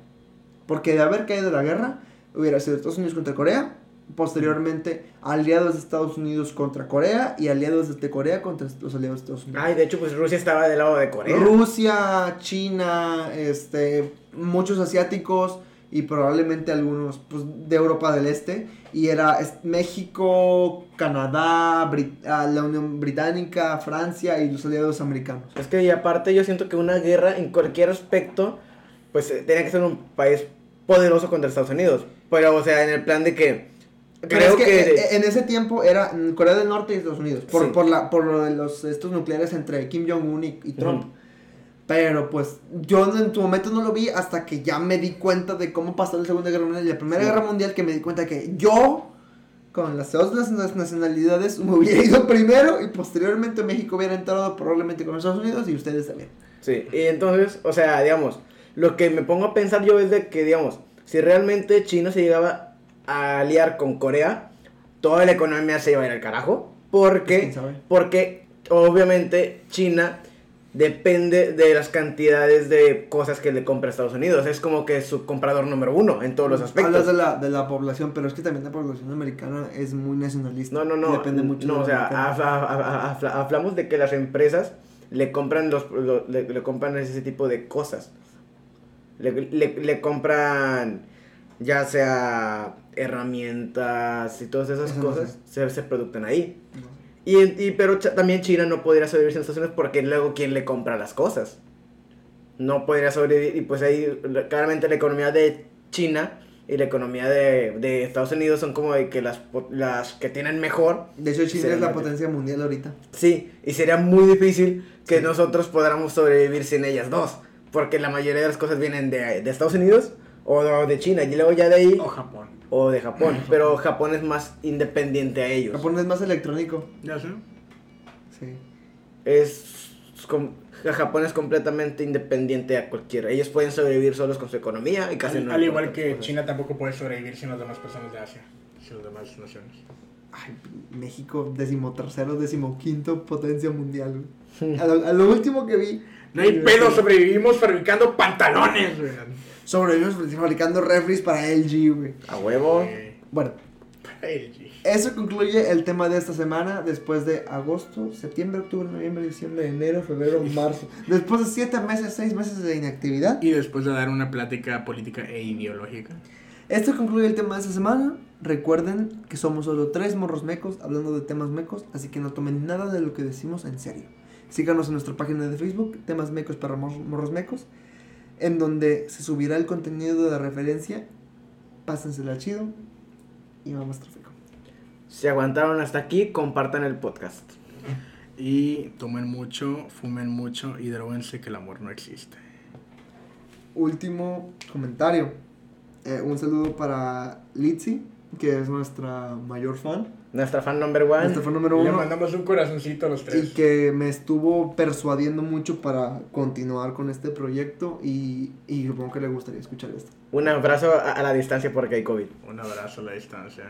Porque de haber caído la guerra, hubiera sido Estados Unidos contra Corea, posteriormente aliados de Estados Unidos contra Corea y aliados de Corea contra los aliados de Estados Unidos. Ay, de hecho, pues Rusia estaba del lado de Corea. Rusia, China, este, muchos asiáticos y probablemente algunos pues, de Europa del Este. Y era México, Canadá, Brit- ah, la Unión Británica, Francia y los aliados americanos. Es que y aparte yo siento que una guerra en cualquier aspecto, pues eh, tenía que ser un país poderoso contra Estados Unidos. Pero, o sea, en el plan de que... Pero Creo es que, que... eh, en ese tiempo era Corea del Norte y Estados Unidos. Por, Sí. por, la, por lo de los, estos nucleares entre Kim Jong-un y, y Trump. Pero pues yo en tu momento no lo vi hasta que ya me di cuenta de cómo pasó la Segunda Guerra Mundial y la Primera Sí. Guerra Mundial que me di cuenta que yo con las dos nacionalidades me hubiera ido primero y posteriormente México hubiera entrado probablemente con Estados Unidos y ustedes también. Sí, y entonces, o sea, digamos, lo que me pongo a pensar yo es de que, digamos, si realmente China se llegaba a aliar con Corea, toda la economía se iba a ir al carajo. Porque, porque obviamente China depende de las cantidades de cosas que le compra a Estados Unidos. Es como que su comprador número uno en todos los aspectos. Hablas de la, de la población, pero es que también la población americana es muy nacionalista. No, no, no. Depende mucho no, de o sea, hablamos de que las empresas le compran los lo- le, le compran ese tipo de cosas. Le, le- le compran ya sea herramientas y todas esas cosas se, se producen ahí. Y, y- pero también China no podría sobrevivir sin Estados Unidos porque luego quién le compra las cosas. No podría sobrevivir y pues ahí la- claramente la economía de China y la economía de, de Estados Unidos son como de que las, las que tienen mejor. De hecho, China es la potencia mundial ahorita. Sí, y sería muy difícil que Sí. nosotros podamos sobrevivir sin ellas dos. Porque la mayoría de las cosas vienen de, de Estados Unidos o de China y luego ya de ahí O Japón. o de Japón. Pero Japón es más independiente a ellos. Japón es más electrónico. Ya sé. Sí. es com- Japón es completamente independiente a cualquiera. Ellos pueden sobrevivir solos con su economía y casi Al, no al igual que cosas. China tampoco puede sobrevivir sin las demás personas de Asia, sin las demás naciones. Ay, México, decimotercero, decimoquinto potencia mundial. güey. A lo, a lo último que vi. No hay pedo, sobrevivimos fabricando pantalones, güey. Sobrevivimos fabricando refries para LG, güey. A huevo. Eh, Bueno, LG. eso concluye el tema de esta semana. Después de agosto, septiembre, octubre, noviembre, diciembre, enero, febrero, marzo. Después de siete meses, seis meses de inactividad. Y después de dar una plática política e ideológica. Esto concluye el tema de esta semana. Recuerden que somos solo tres morros mecos hablando de temas mecos, así que no tomen nada de lo que decimos en serio. Síganos en nuestra página de Facebook, temas mecos para mor- morros mecos, en donde se subirá el contenido de referencia. Pásensela chido y vamos tráfico. Si aguantaron hasta aquí, compartan el podcast. Y tomen mucho, fumen mucho y droguense que el amor no existe. Último comentario. Eh, un saludo para Litzy, que es nuestra mayor fan, Nuestra fan number one. nuestra fan número Le uno. mandamos un corazoncito a los tres. y que me estuvo persuadiendo mucho para continuar con este proyecto y, y supongo que le gustaría escuchar esto. Un abrazo a, a la distancia porque hay COVID. Un abrazo a la distancia.